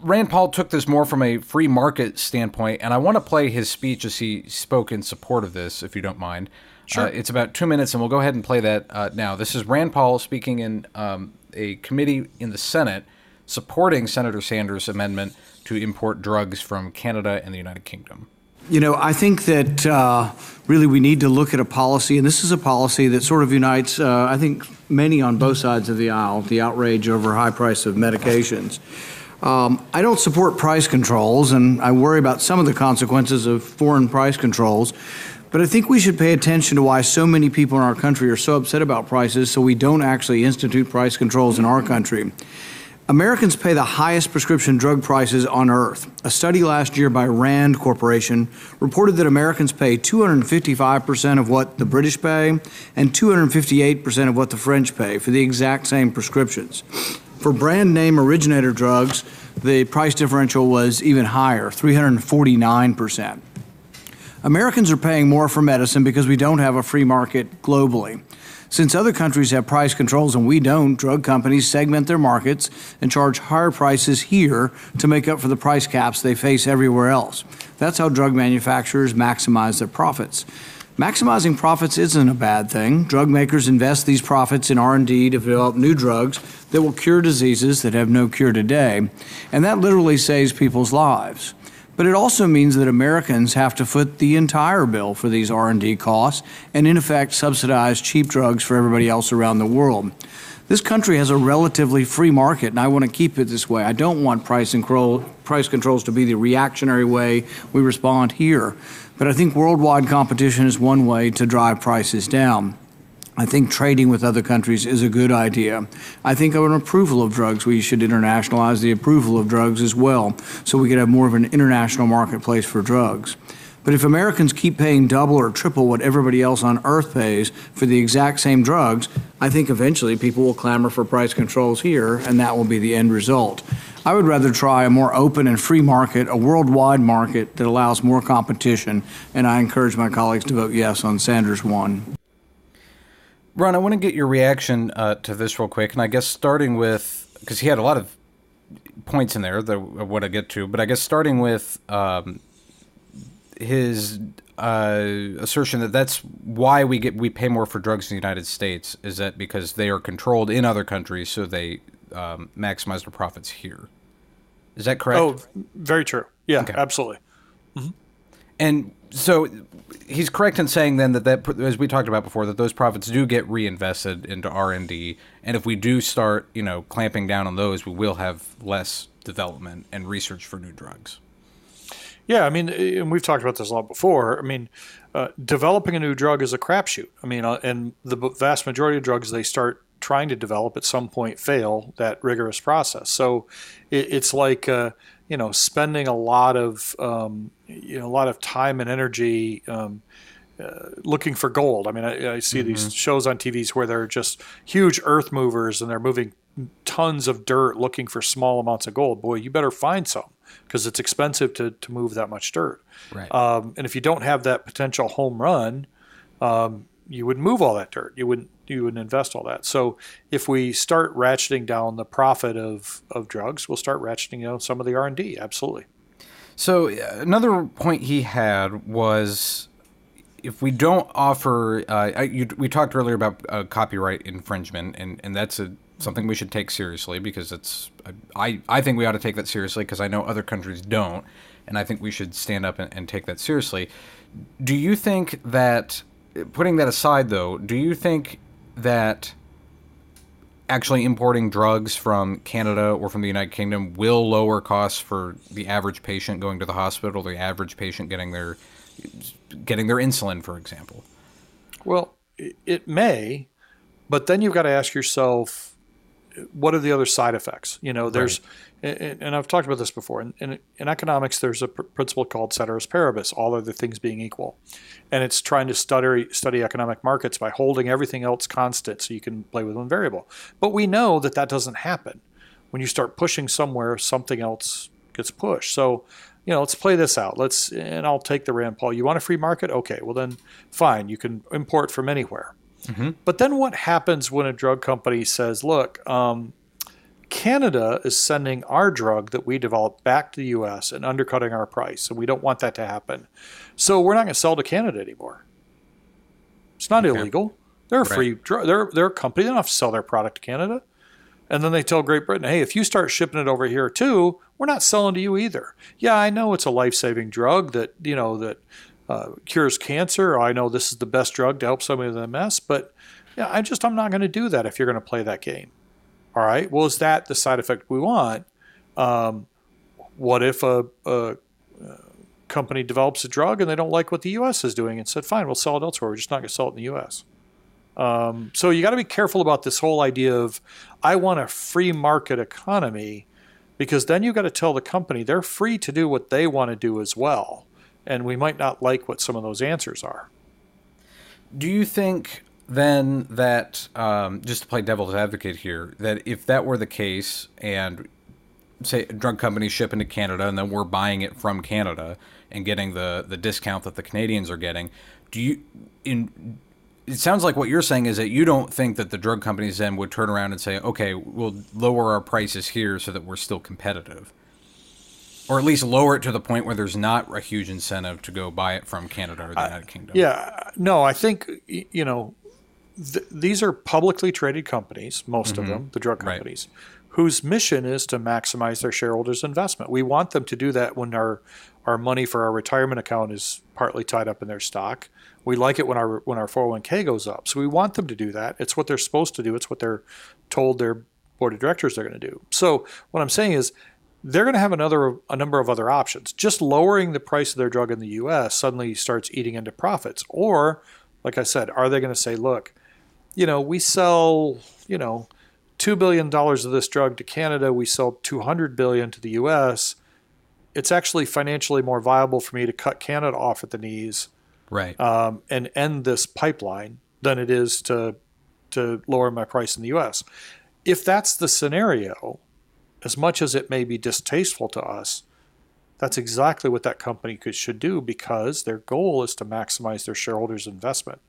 Rand Paul took this more from a free market standpoint, and I want to play his speech as he spoke in support of this, if you don't mind. Sure. Uh, it's about two minutes, and we'll go ahead and play that uh, now. This is Rand Paul speaking in um, a committee in the Senate supporting Senator Sanders' amendment to import drugs from Canada and the United Kingdom. You know, I think that uh, really we need to look at a policy, and this is a policy that sort of unites, uh, I think, many on both sides of the aisle, the outrage over high price of medications. Um, I don't support price controls, and I worry about some of the consequences of foreign price controls. But I think we should pay attention to why so many people in our country are so upset about prices, so we don't actually institute price controls in our country. Americans pay the highest prescription drug prices on earth. A study last year by Rand Corporation reported that Americans pay 255% of what the British pay and 258% of what the French pay for the exact same prescriptions. For brand name originator drugs, the price differential was even higher, 349%. Americans are paying more for medicine because we don't have a free market globally. Since other countries have price controls and we don't, drug companies segment their markets and charge higher prices here to make up for the price caps they face everywhere else. That's how drug manufacturers maximize their profits. Maximizing profits isn't a bad thing. Drug makers invest these profits in R&D to develop new drugs that will cure diseases that have no cure today, and that literally saves people's lives. But it also means that Americans have to foot the entire bill for these R&D costs and in effect subsidize cheap drugs for everybody else around the world. This country has a relatively free market, and I want to keep it this way. I don't want price, price controls to be the reactionary way we respond here. But I think worldwide competition is one way to drive prices down. I think trading with other countries is a good idea. I think of an approval of drugs, we should internationalize the approval of drugs as well, so we could have more of an international marketplace for drugs. But if Americans keep paying double or triple what everybody else on earth pays for the exact same drugs, I think eventually people will clamor for price controls here, and that will be the end result. I would rather try a more open and free market, a worldwide market that allows more competition, and I encourage my colleagues to vote yes on Sanders 1. Ron, I want to get your reaction uh, to this real quick, and I guess starting with because he had a lot of points in there that I want to get to, but I guess starting with um, his uh, assertion that that's why we get we pay more for drugs in the United States is that because they are controlled in other countries, so they um, maximize their profits here. Is that correct? Oh, very true. Yeah, okay. absolutely. Mm-hmm. And so he's correct in saying then that, that as we talked about before that those profits do get reinvested into R&D and if we do start you know clamping down on those we will have less development and research for new drugs. Yeah I mean and we've talked about this a lot before. I mean uh, developing a new drug is a crapshoot. I mean uh, and the vast majority of drugs they start trying to develop at some point fail that rigorous process. So it, it's like uh, you know spending a lot of um, you know a lot of time and energy um, uh, looking for gold. I mean, I, I see mm-hmm. these shows on TVs where they're just huge earth movers and they're moving tons of dirt looking for small amounts of gold. Boy, you better find some because it's expensive to, to move that much dirt. Right. Um, and if you don't have that potential home run, um, you wouldn't move all that dirt. You wouldn't you wouldn't invest all that. So if we start ratcheting down the profit of, of drugs, we'll start ratcheting down some of the R and D. Absolutely. So another point he had was if we don't offer, uh, you, we talked earlier about uh, copyright infringement, and, and that's a, something we should take seriously because it's I, I think we ought to take that seriously because I know other countries don't, and I think we should stand up and, and take that seriously. Do you think that, putting that aside though, do you think that actually importing drugs from Canada or from the United Kingdom will lower costs for the average patient going to the hospital, the average patient getting their getting their insulin, for example? Well, it may, but then you've got to ask yourself what are the other side effects? You know, there's, right. And I've talked about this before. In, in, in economics, there's a pr- principle called ceteris paribus, all other things being equal, and it's trying to study study economic markets by holding everything else constant, so you can play with one variable. But we know that that doesn't happen. When you start pushing somewhere, something else gets pushed. So, you know, let's play this out. Let's, and I'll take the Rand Paul. You want a free market? Okay, well then, fine. You can import from anywhere. Mm-hmm. But then what happens when a drug company says, look, um, Canada is sending our drug that we developed back to the US and undercutting our price, and we don't want that to happen. So we're not going to sell to Canada anymore. It's not okay. illegal. They're a right. free drug. They're, they're a company. They don't have to sell their product to Canada. And then they tell Great Britain, hey, if you start shipping it over here too, we're not selling to you either. Yeah, I know it's a life saving drug that, you know, that uh, cures cancer. I know this is the best drug to help somebody with MS, but yeah, I just I'm not going to do that if you're going to play that game. All right. Well, is that the side effect we want? Um, what if a, a, a, company develops a drug and they don't like what the U.S. is doing and said, "Fine, we'll sell it elsewhere. We're just not going to sell it in the U.S." Um, so you got to be careful about this whole idea of I want a free market economy because then you got to tell the company they're free to do what they want to do as well and we might not like what some of those answers are. Do you think then that, um, just to play devil's advocate here, that if that were the case and say a drug company shipping to Canada and then we're buying it from Canada and getting the, the discount that the Canadians are getting, do you in it sounds like what you're saying is that you don't think that the drug companies then would turn around and say, okay, we'll lower our prices here so that we're still competitive or at least lower it to the point where there's not a huge incentive to go buy it from Canada or the United Kingdom. Yeah, no, I think you know th- these are publicly traded companies, most mm-hmm. of them, the drug companies, right. whose mission is to maximize their shareholders' investment. We want them to do that when our our money for our retirement account is partly tied up in their stock. We like it when our when our 401k goes up. So we want them to do that. It's what they're supposed to do. It's what they're told their board of directors they're going to do. So what I'm saying is they're going to have another a number of other options. Just lowering the price of their drug in the US suddenly starts eating into profits. Or like I said, are they going to say, "Look, you know, we sell, you know, 2 billion dollars of this drug to Canada, we sell 200 billion to the US." It's actually financially more viable for me to cut Canada off at the knees Right. um, and end this pipeline than it is to to lower my price in the U.S. If that's the scenario, as much as it may be distasteful to us, that's exactly what that company could, should do because their goal is to maximize their shareholders' investment.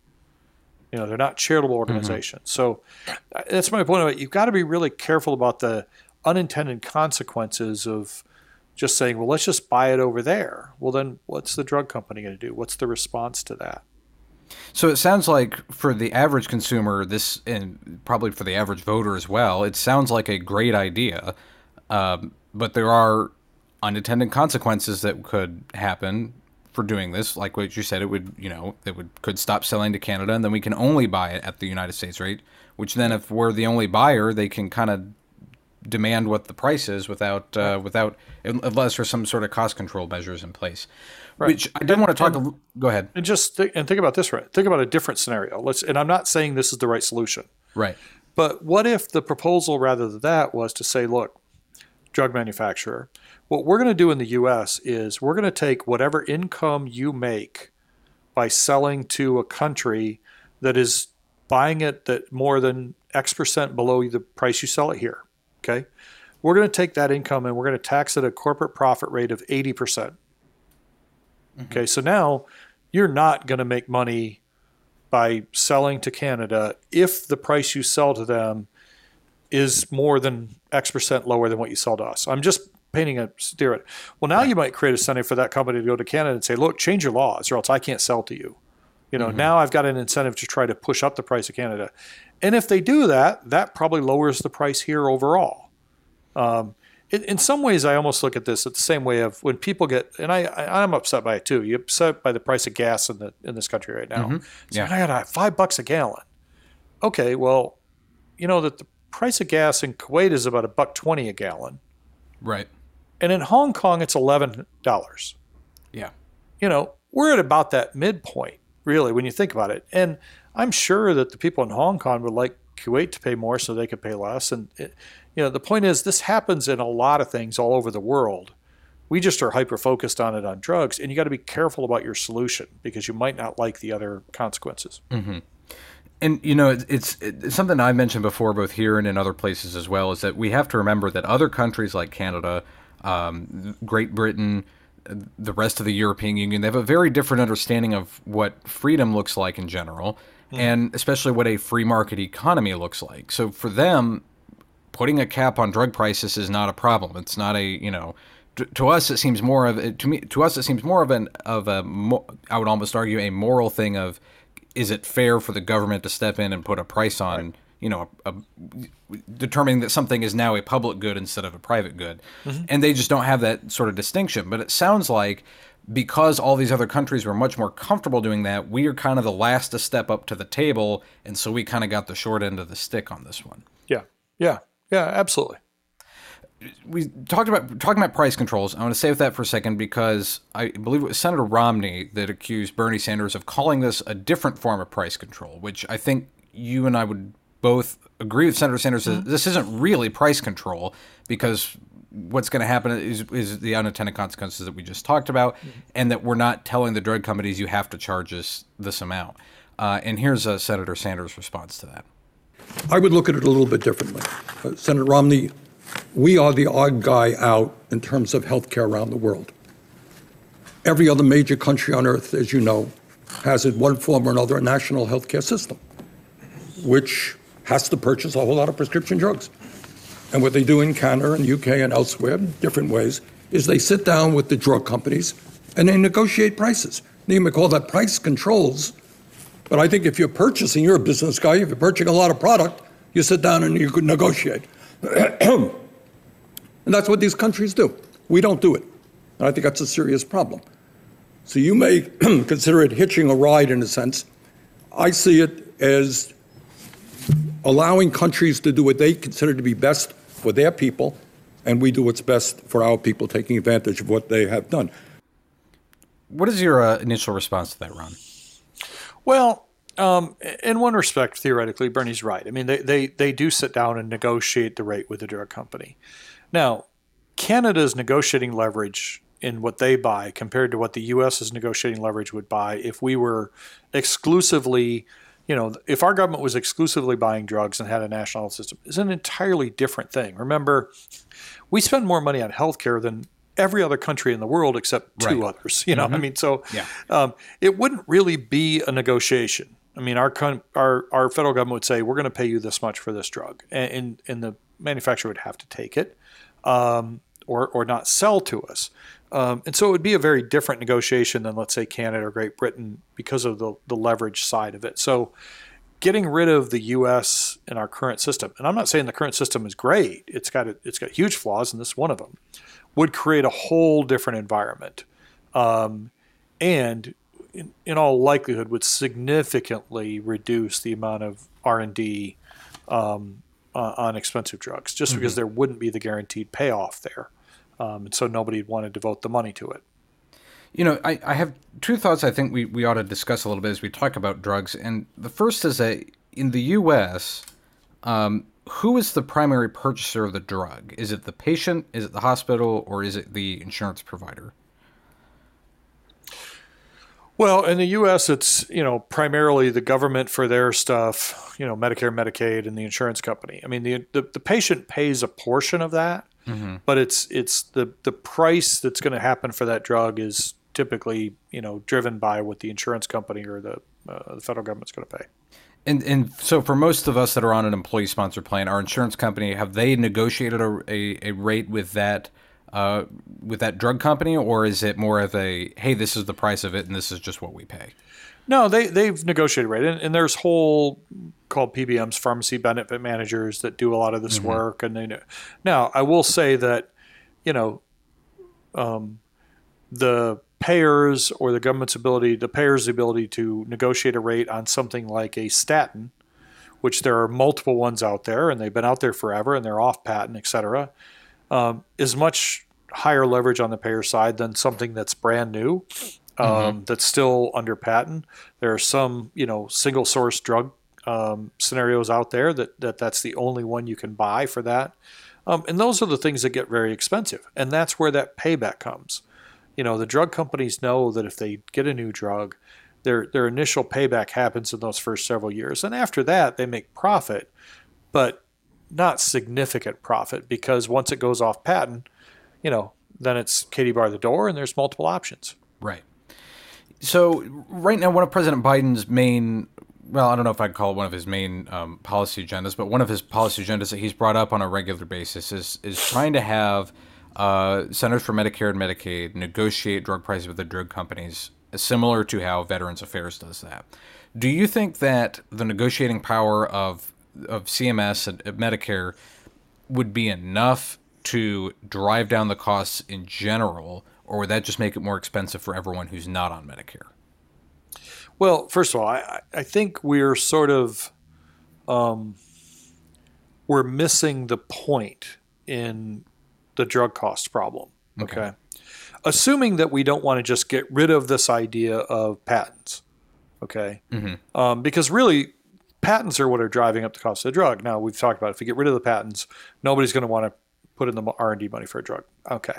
You know, they're not charitable organizations. So uh, that's my point. Of it. You've got to be really careful about the unintended consequences of just saying, well, let's just buy it over there. Well, then what's the drug company going to do? What's the response to that? So it sounds like for the average consumer, this, and probably for the average voter as well, it sounds like a great idea. Um, but there are unintended consequences that could happen for doing this. Like what you said, it would, you know, it would could stop selling to Canada, and then we can only buy it at the United States rate. Which then, if we're the only buyer, they can kind of demand what the price is without uh, without unless there's some sort of cost control measures in place. Right. Which I did want to talk. a l- go ahead. And just th- and think about this, right? Think about a different scenario. Let's and I'm not saying this is the right solution, Right. but what if the proposal rather than that was to say, look, drug manufacturer, what we're going to do in the U.S. is we're going to take whatever income you make by selling to a country that is buying it that more than X percent below the price you sell it here. Okay. We're going to take that income and we're going to tax it at a corporate profit rate of 80%. percent mm-hmm. Okay. So now you're not going to make money by selling to Canada if the price you sell to them is more than X percent lower than what you sell to us. I'm just painting a stereotype. Well, now you might create a incentive for that company to go to Canada and say, look, change your laws or else I can't sell to you. You know, now I've got an incentive to try to push up the price of Canada. And if they do that, that probably lowers the price here overall. Um, in, in some ways, I almost look at this at the same way of when people get, and I, I I'm upset by it too. You're upset by the price of gas in the in this country right now. So Yeah. I got five bucks a gallon. Okay, well, you know that the price of gas in Kuwait is about a buck twenty a gallon, Right. and in Hong Kong it's eleven dollars Yeah. you know, we're at about that midpoint, really, when you think about it. And I'm sure that the people in Hong Kong would like Kuwait to pay more so they could pay less. And, it, you know, the point is, this happens in a lot of things all over the world. We just are hyper focused on it on drugs, and you got to be careful about your solution because you might not like the other consequences. Mm-hmm. And you know, it's, it's it's something I've mentioned before, both here and in other places as well, is that we have to remember that other countries like Canada, um, Great Britain, the rest of the European Union, they have a very different understanding of what freedom looks like in general, and especially what a free market economy looks like. So for them, putting a cap on drug prices is not a problem. It's not a you know. To, to us, it seems more of to me. To us, it seems more of an of a. I would almost argue a moral thing of, is it fair for the government to step in and put a price on you know a, a, determining that something is now a public good instead of a private good, and they just don't have that sort of distinction. But it sounds like because all these other countries were much more comfortable doing that, we are kind of the last to step up to the table, and so we kind of got the short end of the stick on this one. Yeah, yeah, yeah, absolutely. We talked about talking about price controls. I want to stay with that for a second because I believe it was Senator Romney that accused Bernie Sanders of calling this a different form of price control, which I think you and I would both agree with Senator Sanders that this isn't really price control because what's going to happen is, is the unintended consequences that we just talked about, and that we're not telling the drug companies you have to charge us this amount. Uh, and here's uh, Senator Sanders' response to that. I would look at it a little bit differently. Uh, Senator Romney, we are the odd guy out in terms of health care around the world. Every other major country on earth, as you know, has in one form or another a national health care system, which has to purchase a whole lot of prescription drugs. And what they do in Canada and UK and elsewhere, different ways, is they sit down with the drug companies and they negotiate prices. You may call that price controls, but I think if you're purchasing, you're a business guy, if you're purchasing a lot of product, you sit down and you could negotiate. and that's what these countries do. We don't do it. And I think that's a serious problem. So you may consider it hitching a ride in a sense. I see it as allowing countries to do what they consider to be best for their people, and we do what's best for our people, taking advantage of what they have done. What is your uh, initial response to that, Ron? Well, um, in one respect, theoretically, Bernie's right. I mean, they, they, they do sit down and negotiate the rate with the drug company. Now, Canada's negotiating leverage in what they buy compared to what the U.S.'s negotiating leverage would buy if we were exclusively, you know, if our government was exclusively buying drugs and had a national health system, is an entirely different thing. Remember, we spend more money on healthcare than every other country in the world except two Right. others. You know, Mm-hmm. I mean, so Yeah. um, it wouldn't really be a negotiation. I mean, our con- our our federal government would say we're going to pay you this much for this drug, and and, and the manufacturer would have to take it, um, or or not sell to us. Um, and so it would be a very different negotiation than let's say Canada or Great Britain because of the the leverage side of it. So getting rid of the U.S. in our current system, and I'm not saying the current system is great. It's got a, it's got huge flaws, and this is one of them. Would create a whole different environment, um, and in, in all likelihood would significantly reduce the amount of R and D um, uh, on expensive drugs, just because there wouldn't be the guaranteed payoff there, um, and so nobody would want to devote the money to it. You know, I, I have two thoughts I think we, we ought to discuss a little bit as we talk about drugs. And the first is that in the U.S., um, who is the primary purchaser of the drug? Is it the patient, is it the hospital, or is it the insurance provider? Well, in the U.S., it's you know primarily the government for their stuff, you know Medicare, Medicaid, and the insurance company. I mean, the the, the patient pays a portion of that, but it's it's the the price that's going to happen for that drug is typically you know driven by what the insurance company or the uh, the federal government's going to pay. And and so for most of us that are on an employee sponsored plan, our insurance company have they negotiated a, a, a rate with that uh, with that drug company, or is it more of a hey, this is the price of it, and this is just what we pay? No, they they've negotiated right, and, and there's whole called PBMs, pharmacy benefit managers that do a lot of this work, and they know. Now, I will say that, you know, um, the payers or the government's ability, the payers' ability to negotiate a rate on something like a statin, which there are multiple ones out there, and they've been out there forever, and they're off patent, et cetera, um, is much higher leverage on the payer side than something that's brand new um, that's still under patent. There are some, you know, single source drug um, scenarios out there that, that that's the only one you can buy for that. Um, and those are the things that get very expensive. And that's where that payback comes. You know, the drug companies know that if they get a new drug, their, their initial payback happens in those first several years. And after that, they make profit, but not significant profit because once it goes off patent, you know, then it's Katie bar the door and there's multiple options. Right. So right now, one of President Biden's main well, I don't know if I'd call it one of his main um, policy agendas, but one of his policy agendas that he's brought up on a regular basis is is trying to have uh, Centers for Medicare and Medicaid negotiate drug prices with the drug companies, similar to how Veterans Affairs does that. Do you think that the negotiating power of of CMS and Medicare would be enough to drive down the costs in general, or would that just make it more expensive for everyone who's not on Medicare? Well, first of all, I, I think we're sort of um, we're missing the point in the drug cost problem. Okay. Assuming that we don't want to just get rid of this idea of patents. Okay. Um, because really, patents are what are driving up the cost of the drug. Now we've talked about if we get rid of the patents, nobody's going to want to put in the R and D money for a drug. Okay,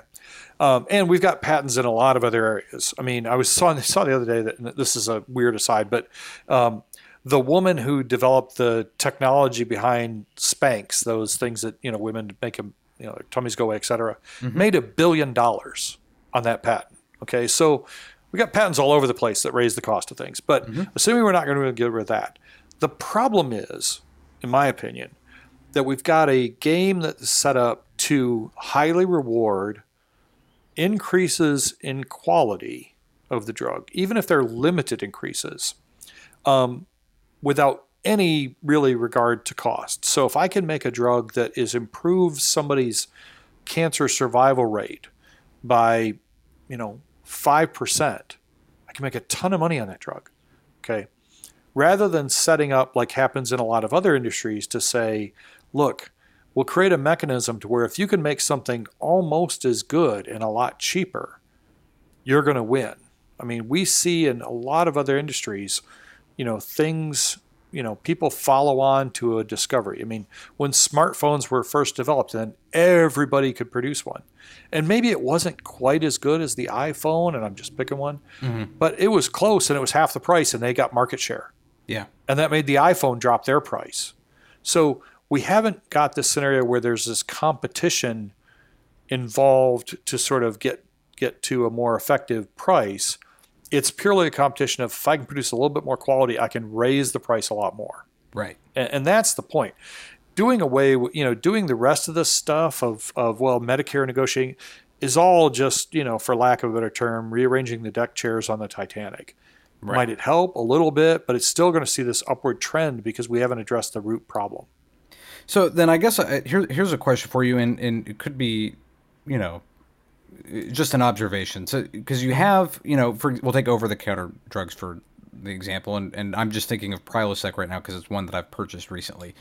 um, and we've got patents in a lot of other areas. I mean, I was saw, saw the other day that and this is a weird aside, but um, the woman who developed the technology behind Spanx, those things that you know women make them, you know, their tummies go away, et cetera, made a billion dollars on that patent. Okay, so we got patents all over the place that raise the cost of things. But assuming we're not going to get rid of that, the problem is, in my opinion, that we've got a game that's set up to highly reward increases in quality of the drug, even if they're limited increases, um, without any really regard to cost. So if I can make a drug that is improves somebody's cancer survival rate by, you know, 5%, I can make a ton of money on that drug. Okay. Rather than setting up like happens in a lot of other industries to say, look, we'll create a mechanism to where if you can make something almost as good and a lot cheaper, you're going to win. I mean, we see in a lot of other industries, you know, things, you know, people follow on to a discovery. I mean, when smartphones were first developed, then everybody could produce one. And maybe it wasn't quite as good as the iPhone, and I'm just picking one, mm-hmm. but it was close and it was half the price, and they got market share. Yeah. And that made the iPhone drop their price. So we haven't got this scenario where there's this competition involved to sort of get get to a more effective price. It's purely a competition of if I can produce a little bit more quality, I can raise the price a lot more. Right. And, and that's the point. Doing away, with, you know, doing the rest of this stuff of, of well, Medicare negotiating is all just, you know, for lack of a better term, rearranging the deck chairs on the Titanic. Might it help a little bit, but it's still going to see this upward trend because we haven't addressed the root problem. So then I guess uh, here, here's a question for you, and, and it could be, you know, just an observation. So because you have, you know, for we'll take over the counter drugs for the example, and, and I'm just thinking of Prilosec right now because it's one that I've purchased recently.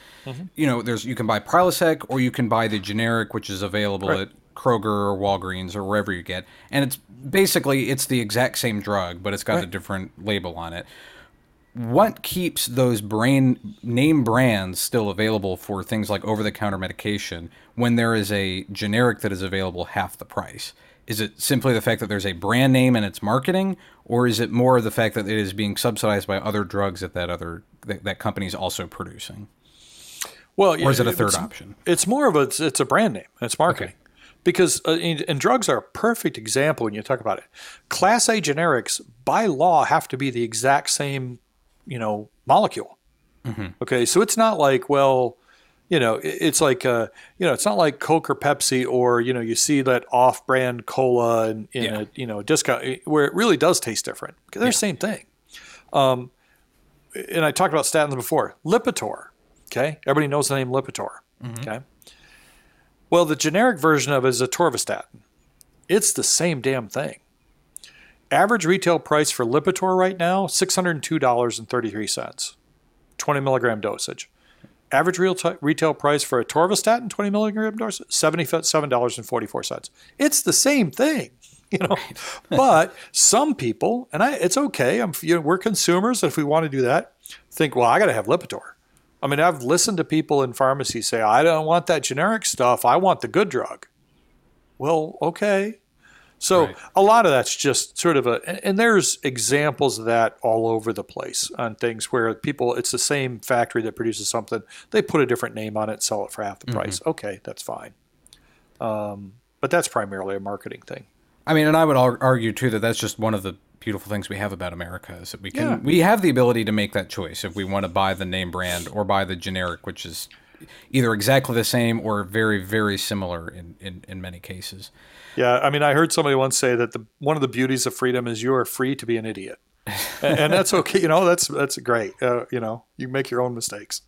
You know, there's you can buy Prilosec or you can buy the generic, which is available Right. at Kroger or Walgreens or wherever you get, and it's basically it's the exact same drug, but it's got a different label on it what keeps those brain name brands still available for things like over-the-counter medication when there is a generic that is available half the price? Is it simply the fact that there's a brand name and it's marketing, or is it more the fact that it is being subsidized by other drugs that that other that, that company is also producing? Well, Or is it a it's- third option? It's more of a it's, it's a brand name. It's marketing. Because uh, and, and drugs are a perfect example when you talk about it. Class A generics by law have to be the exact same, you know, molecule. Okay, so it's not like well, you know, it's like uh, you know, it's not like Coke or Pepsi or you know, you see that off-brand cola in, in Yeah. a you know discount where it really does taste different because they're the same thing. Um, and I talked about statins before. Lipitor. Okay, everybody knows the name Lipitor. Okay. Well, the generic version of it is atorvastatin. It's the same damn thing. Average retail price for Lipitor right now six hundred two dollars and thirty three cents, twenty milligram dosage. Average real t- retail price for atorvastatin twenty milligram dosage seventy seven dollars and forty four cents. It's the same thing, you know. but some people, and I, it's okay. I'm, you know, we're consumers. If we want to do that, think, well, I got to have Lipitor. I mean, I've listened to people in pharmacies say, I don't want that generic stuff. I want the good drug. Well, okay. So Right. a lot of that's just sort of a, and- there's examples of that all over the place on things where people, it's the same factory that produces something, they put a different name on it, sell it for half the price. Okay, that's fine. Um, but that's primarily a marketing thing. I mean, and I would argue too that that's just one of the beautiful things we have about America is that we can Yeah. we have the ability to make that choice if we want to buy the name brand or buy the generic, which is either exactly the same or very very similar in in, in many cases. Yeah, I mean, I heard somebody once say that the one of the beauties of freedom is you are free to be an idiot, and, and that's okay. You know, that's that's great. Uh, you know, you make your own mistakes.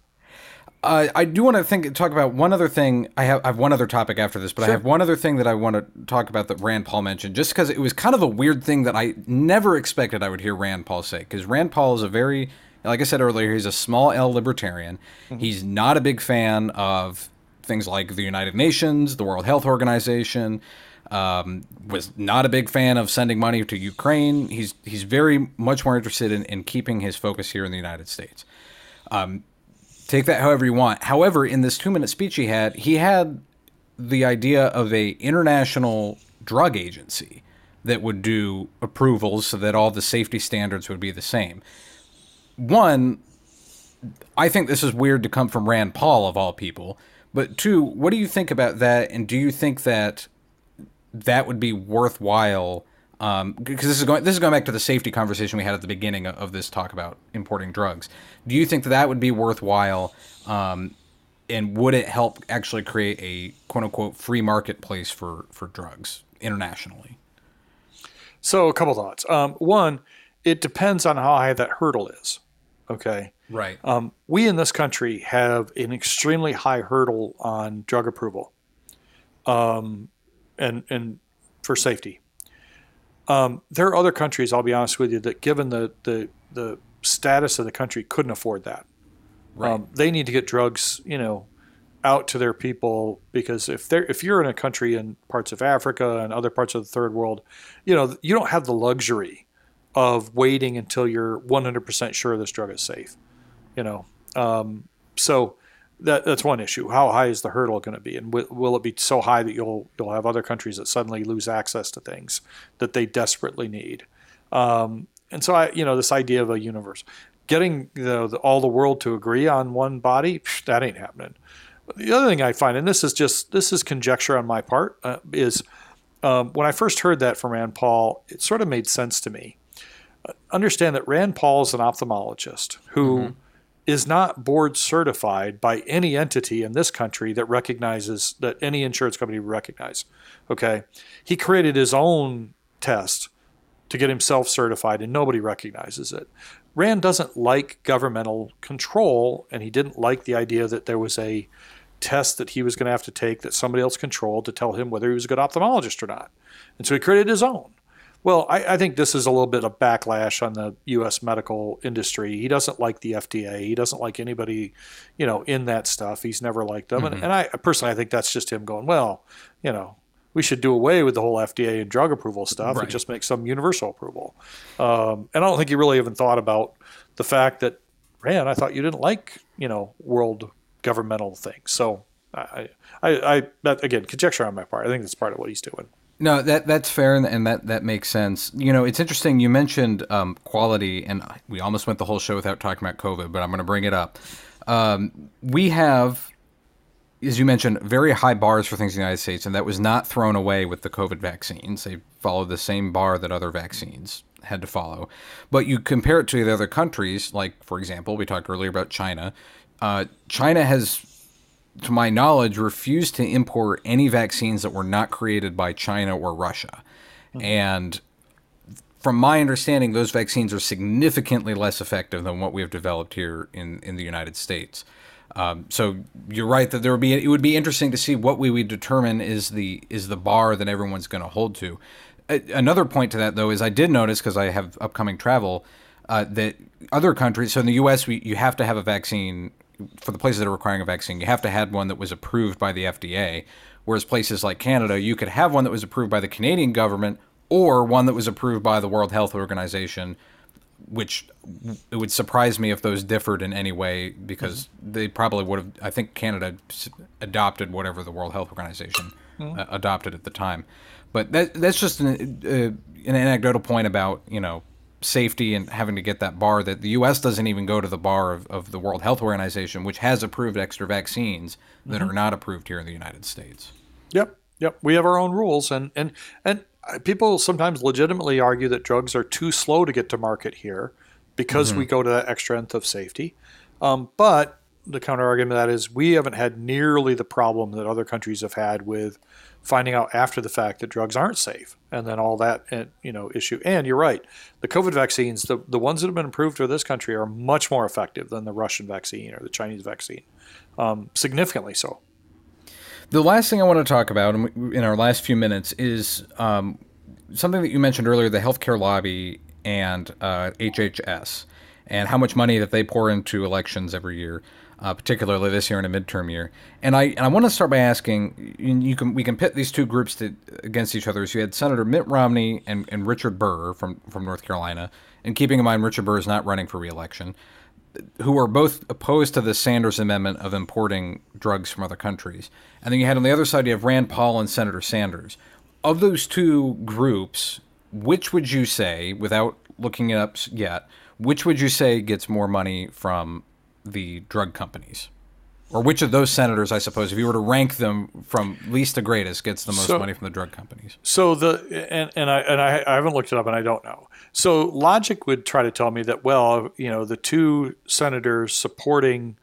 Uh, I do want to think talk about one other thing. I have I have one other topic after this, but I have one other thing that I want to talk about that Rand Paul mentioned, just because it was kind of a weird thing that I never expected I would hear Rand Paul say. Because Rand Paul is a very, like I said earlier, he's a small L libertarian. He's not a big fan of things like the United Nations, the World Health Organization. Um, was not a big fan of sending money to Ukraine. He's he's very much more interested in, in keeping his focus here in the United States take that however you want. However, in this two minute speech he had, he had the idea of a international drug agency that would do approvals so that all the safety standards would be the same. One, I think this is weird to come from Rand Paul of all people. But two, what do you think about that? And do you think that that would be worthwhile? Because this is going this is going back to the safety conversation we had at the beginning of this talk about importing drugs. Do you think that that would be worthwhile? Um, and would it help actually create a quote unquote free marketplace for for drugs internationally? So a couple thoughts. Um, one, it depends on how high that hurdle is. Okay. Right. Um, we in this country have an extremely high hurdle on drug approval, um, and and for safety. Um, there are other countries, I'll be honest with you, that given the the, the status of the country, couldn't afford that. Right. Um, they need to get drugs, you know, out to their people because if they're if you're in a country in parts of Africa and other parts of the third world, you know, you don't have the luxury of waiting until you're 100% sure this drug is safe. You know, um, so that that's one issue. How high is the hurdle going to be, and will, will it be so high that you'll you'll have other countries that suddenly lose access to things that they desperately need? Um, and so I, you know, this idea of a universe, getting the, all the world to agree on one body, psh, that ain't happening. But the other thing I find, and this is just this is conjecture on my part, uh, is um, when I first heard that from Rand Paul, it sort of made sense to me. Uh, understand that Rand Paul is an ophthalmologist who is not board certified by any entity in this country that recognizes that any insurance company would recognize. Okay, he created his own test to get himself certified, and nobody recognizes it. Rand doesn't like governmental control, and he didn't like the idea that there was a test that he was going to have to take that somebody else controlled to tell him whether he was a good ophthalmologist or not. And so he created his own. Well, I, I, think this is a little bit of backlash on the U.S. medical industry. He doesn't like the FDA. He doesn't like anybody, you know, in that stuff. He's never liked them. Mm-hmm. And, and I personally, I think that's just him going, well, you know, we should do away with the whole FDA and drug approval stuff right. and just make some universal approval. Um, and I don't think he really even thought about the fact that, Rand, I thought you didn't like, you know, world governmental things. So I, I, I that, again, conjecture on my part. I think that's part of what he's doing. No, that that's fair, and, and, that that makes sense. You know, it's interesting. You mentioned um, quality, and we almost went the whole show without talking about COVID, but I'm going to bring it up. Um, we have, as you mentioned, very high bars for things in the United States, and that was not thrown away with the COVID vaccines. They followed the same bar that other vaccines had to follow. But you compare it to the other countries, like for example, we talked earlier about China. Uh, China has to my knowledge, refused to import any vaccines that were not created by China or Russia. Mm-hmm. And from my understanding, those vaccines are significantly less effective than what we have developed here in, in the United States. Um, so you're right that there would be it would be interesting to see what we would determine is the is the bar that everyone's going to hold to. another point to that though is I did notice because I have upcoming travel uh, that other countries. So in the U.S., we you have to have a vaccine for the places that are requiring a vaccine, you have to have one that was approved by the FDA. Whereas places like Canada, you could have one that was approved by the Canadian government or one that was approved by the World Health Organization, which it would surprise me if those differed in any way because mm-hmm. they probably would have. I think Canada adopted whatever the World Health Organization mm-hmm. uh, adopted at the time. But that, that's just an, uh, an anecdotal point about you know safety and having to get that bar that the U.S. doesn't even go to the bar of, of the World Health Organization, which has approved extra vaccines that mm-hmm. are not approved here in the United States. Yep, yep. We have our own rules, and and and people sometimes legitimately argue that drugs are too slow to get to market here because mm-hmm. we go to that extra nth of safety. Um, but the counter argument that is we haven't had nearly the problem that other countries have had with finding out after the fact that drugs aren't safe and then all that eh, you know issue. And you're right the covid vaccines the, the ones that have been approved for this country are much more effective than the russian vaccine or the chinese vaccine um, significantly so. The last thing i want to talk about in our last few minutes is um, something that you mentioned earlier the healthcare lobby and uh, hhs and how much money that they pour into elections every year uh, particularly this year in a midterm year. And I and I want to start by asking you can we can pit these two groups to, against each other. So you had Senator Mitt Romney and, and Richard Burr from from North Carolina, and keeping in mind Richard Burr is not running for reelection, who are both opposed to the Sanders Amendment of importing drugs from other countries. And then you had on the other side you have Rand Paul and Senator Sanders. Of those two groups, which would you say, without looking it up yet, which would you say gets more money from the drug companies? Or which of those senators, I suppose, if you were to rank them from least to greatest, gets the most so, money from the drug companies? So the and, and I and I, I haven't looked it up and I don't know. So logic would try to tell me that well, you know, the two senators supporting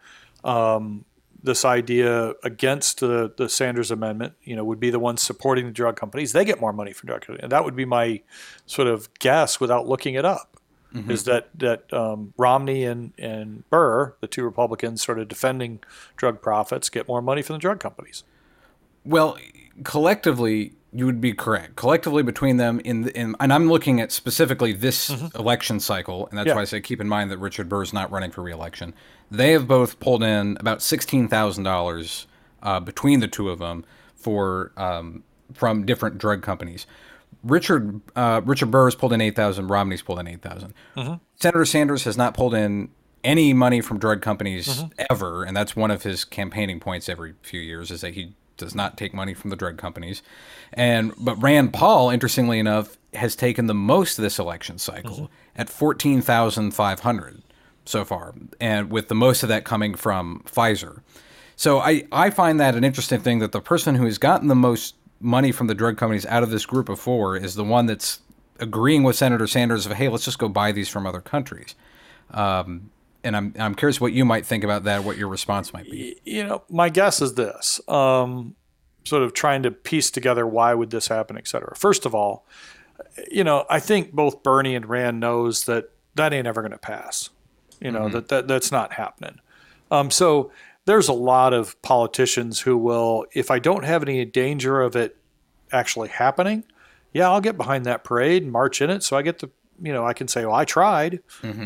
um, this idea against the, the Sanders amendment, you know, would be the ones supporting the drug companies. They get more money from drug companies, and that would be my sort of guess without looking it up. Is that that um, Romney and and Burr, the two Republicans, sort of defending drug profits, get more money from the drug companies. Well, collectively, you would be correct. Collectively, between them, in, in and I'm looking at specifically this election cycle, and that's Yeah. why I say keep in mind that Richard Burr is not running for reelection. They have both pulled in about sixteen thousand dollars uh, between the two of them for um, from different drug companies. Richard uh, Richard Burr has pulled in eight thousand. Romney's pulled in eight mm-hmm. Senator Sanders has not pulled in any money from drug companies mm-hmm. ever, and that's one of his campaigning points every few years is that he does not take money from the drug companies. And but Rand Paul, interestingly enough, has taken the most this election cycle mm-hmm. at fourteen thousand five hundred so far, and with the most of that coming from Pfizer. So I, I find that an interesting thing that the person who has gotten the most money from the drug companies out of this group of four is the one that's agreeing with Senator Sanders of hey, let's just go buy these from other countries. Um, and I'm I'm curious what you might think about that, what your response might be. You know, my guess is this: um, sort of trying to piece together why would this happen, et cetera. First of all, you know, I think both Bernie and Rand knows that that ain't ever going to pass. You know that, that that's not happening. Um, so there's a lot of politicians who will, if I don't have any danger of it actually happening, yeah, I'll get behind that parade and march in it. So I get the, you know, I can say, well, I tried.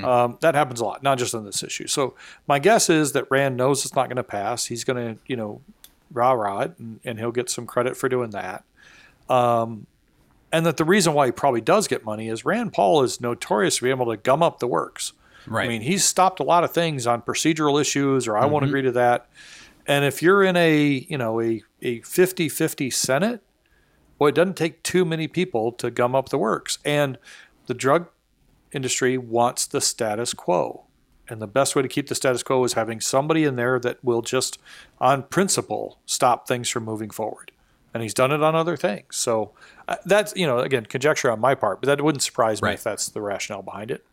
Um, that happens a lot, not just on this issue. So my guess is that Rand knows it's not going to pass. He's going to, you know, rah rah it, and, and he'll get some credit for doing that. Um, and that the reason why he probably does get money is Rand Paul is notorious to be able to gum up the works. Right. I mean, he's stopped a lot of things on procedural issues, or I won't agree to that. And if you're in a, you know, a, a 50-50 Senate, well, it doesn't take too many people to gum up the works. And the drug industry wants the status quo. And the best way to keep the status quo is having somebody in there that will just, on principle, stop things from moving forward. And he's done it on other things. So uh, that's, you know, again, conjecture on my part, but that wouldn't surprise me Right. if that's the rationale behind it.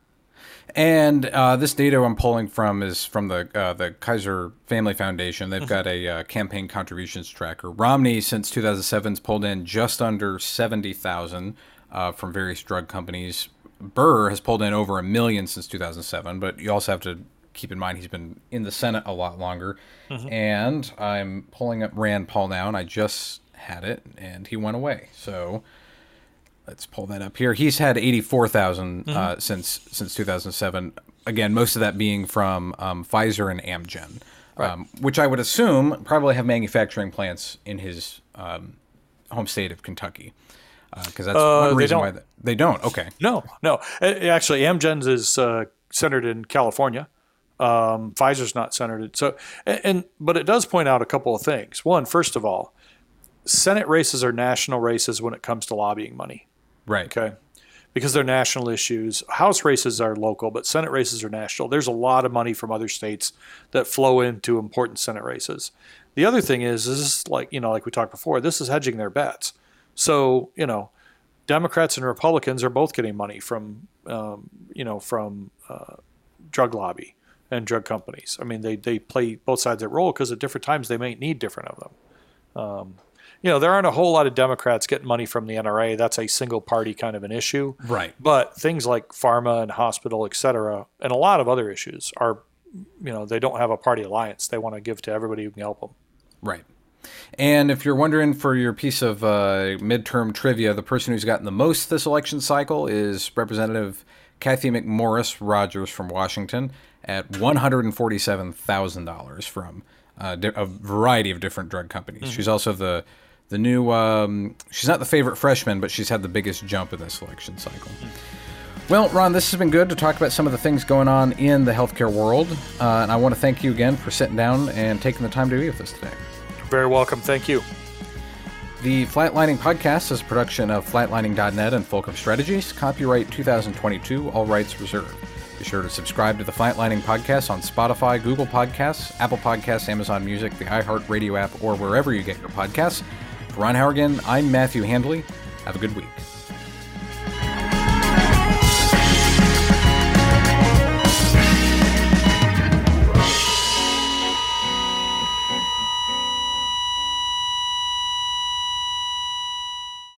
And uh, this data I'm pulling from is from the uh, the Kaiser Family Foundation. They've got a uh, campaign contributions tracker. Romney, since 2007, has pulled in just under seventy thousand uh, from various drug companies. Burr has pulled in over a million since 2007, but you also have to keep in mind he's been in the Senate a lot longer. And I'm pulling up Rand Paul now, and I just had it, and he went away. So let's pull that up here. He's had 84,000 uh, since since 2007. Again, most of that being from um, Pfizer and Amgen, um, which I would assume probably have manufacturing plants in his um, home state of Kentucky, because that's Uh, one reason why they, they don't. Okay, No, no. Actually, Amgen's is uh, centered in California. Um, Pfizer's not centered. So, and, and but it does point out a couple of things. One, first of all, Senate races are national races when it comes to lobbying money. Right. Okay. Because they're national issues. House races are local, but Senate races are national. There's a lot of money from other states that flow into important Senate races. The other thing is, is this is like, you know, like we talked before, this is hedging their bets. So, you know, Democrats and Republicans are both getting money from, um, you know, from uh, drug lobby and drug companies. I mean, they, they play both sides that role because at different times they may need different of them you know, there aren't a whole lot of Democrats getting money from the NRA. That's a single party kind of an issue. Right. But things like pharma and hospital, et cetera, and a lot of other issues are, you know, they don't have a party alliance. They want to give to everybody who can help them. Right. And if you're wondering for your piece of uh, midterm trivia, the person who's gotten the most this election cycle is Representative Cathy McMorris Rodgers from Washington at $147,000 from uh, a variety of different drug companies. She's also the the new. Um, she's not the favorite freshman, but she's had the biggest jump in this election cycle. Well, Ron, this has been good to talk about some of the things going on in the healthcare world, uh, and I want to thank you again for sitting down and taking the time to be with us today. Very welcome. Thank you. The Flatlining Podcast is a production of flatlining.net and Fulcrum Strategies. Copyright 2022, all rights reserved. Be sure to subscribe to the Flatlining Podcast on Spotify, Google Podcasts, Apple Podcasts, Amazon Music, the iHeartRadio app, or wherever you get your podcasts. For Ron Howrigon, I'm Matthew Handley. Have a good week.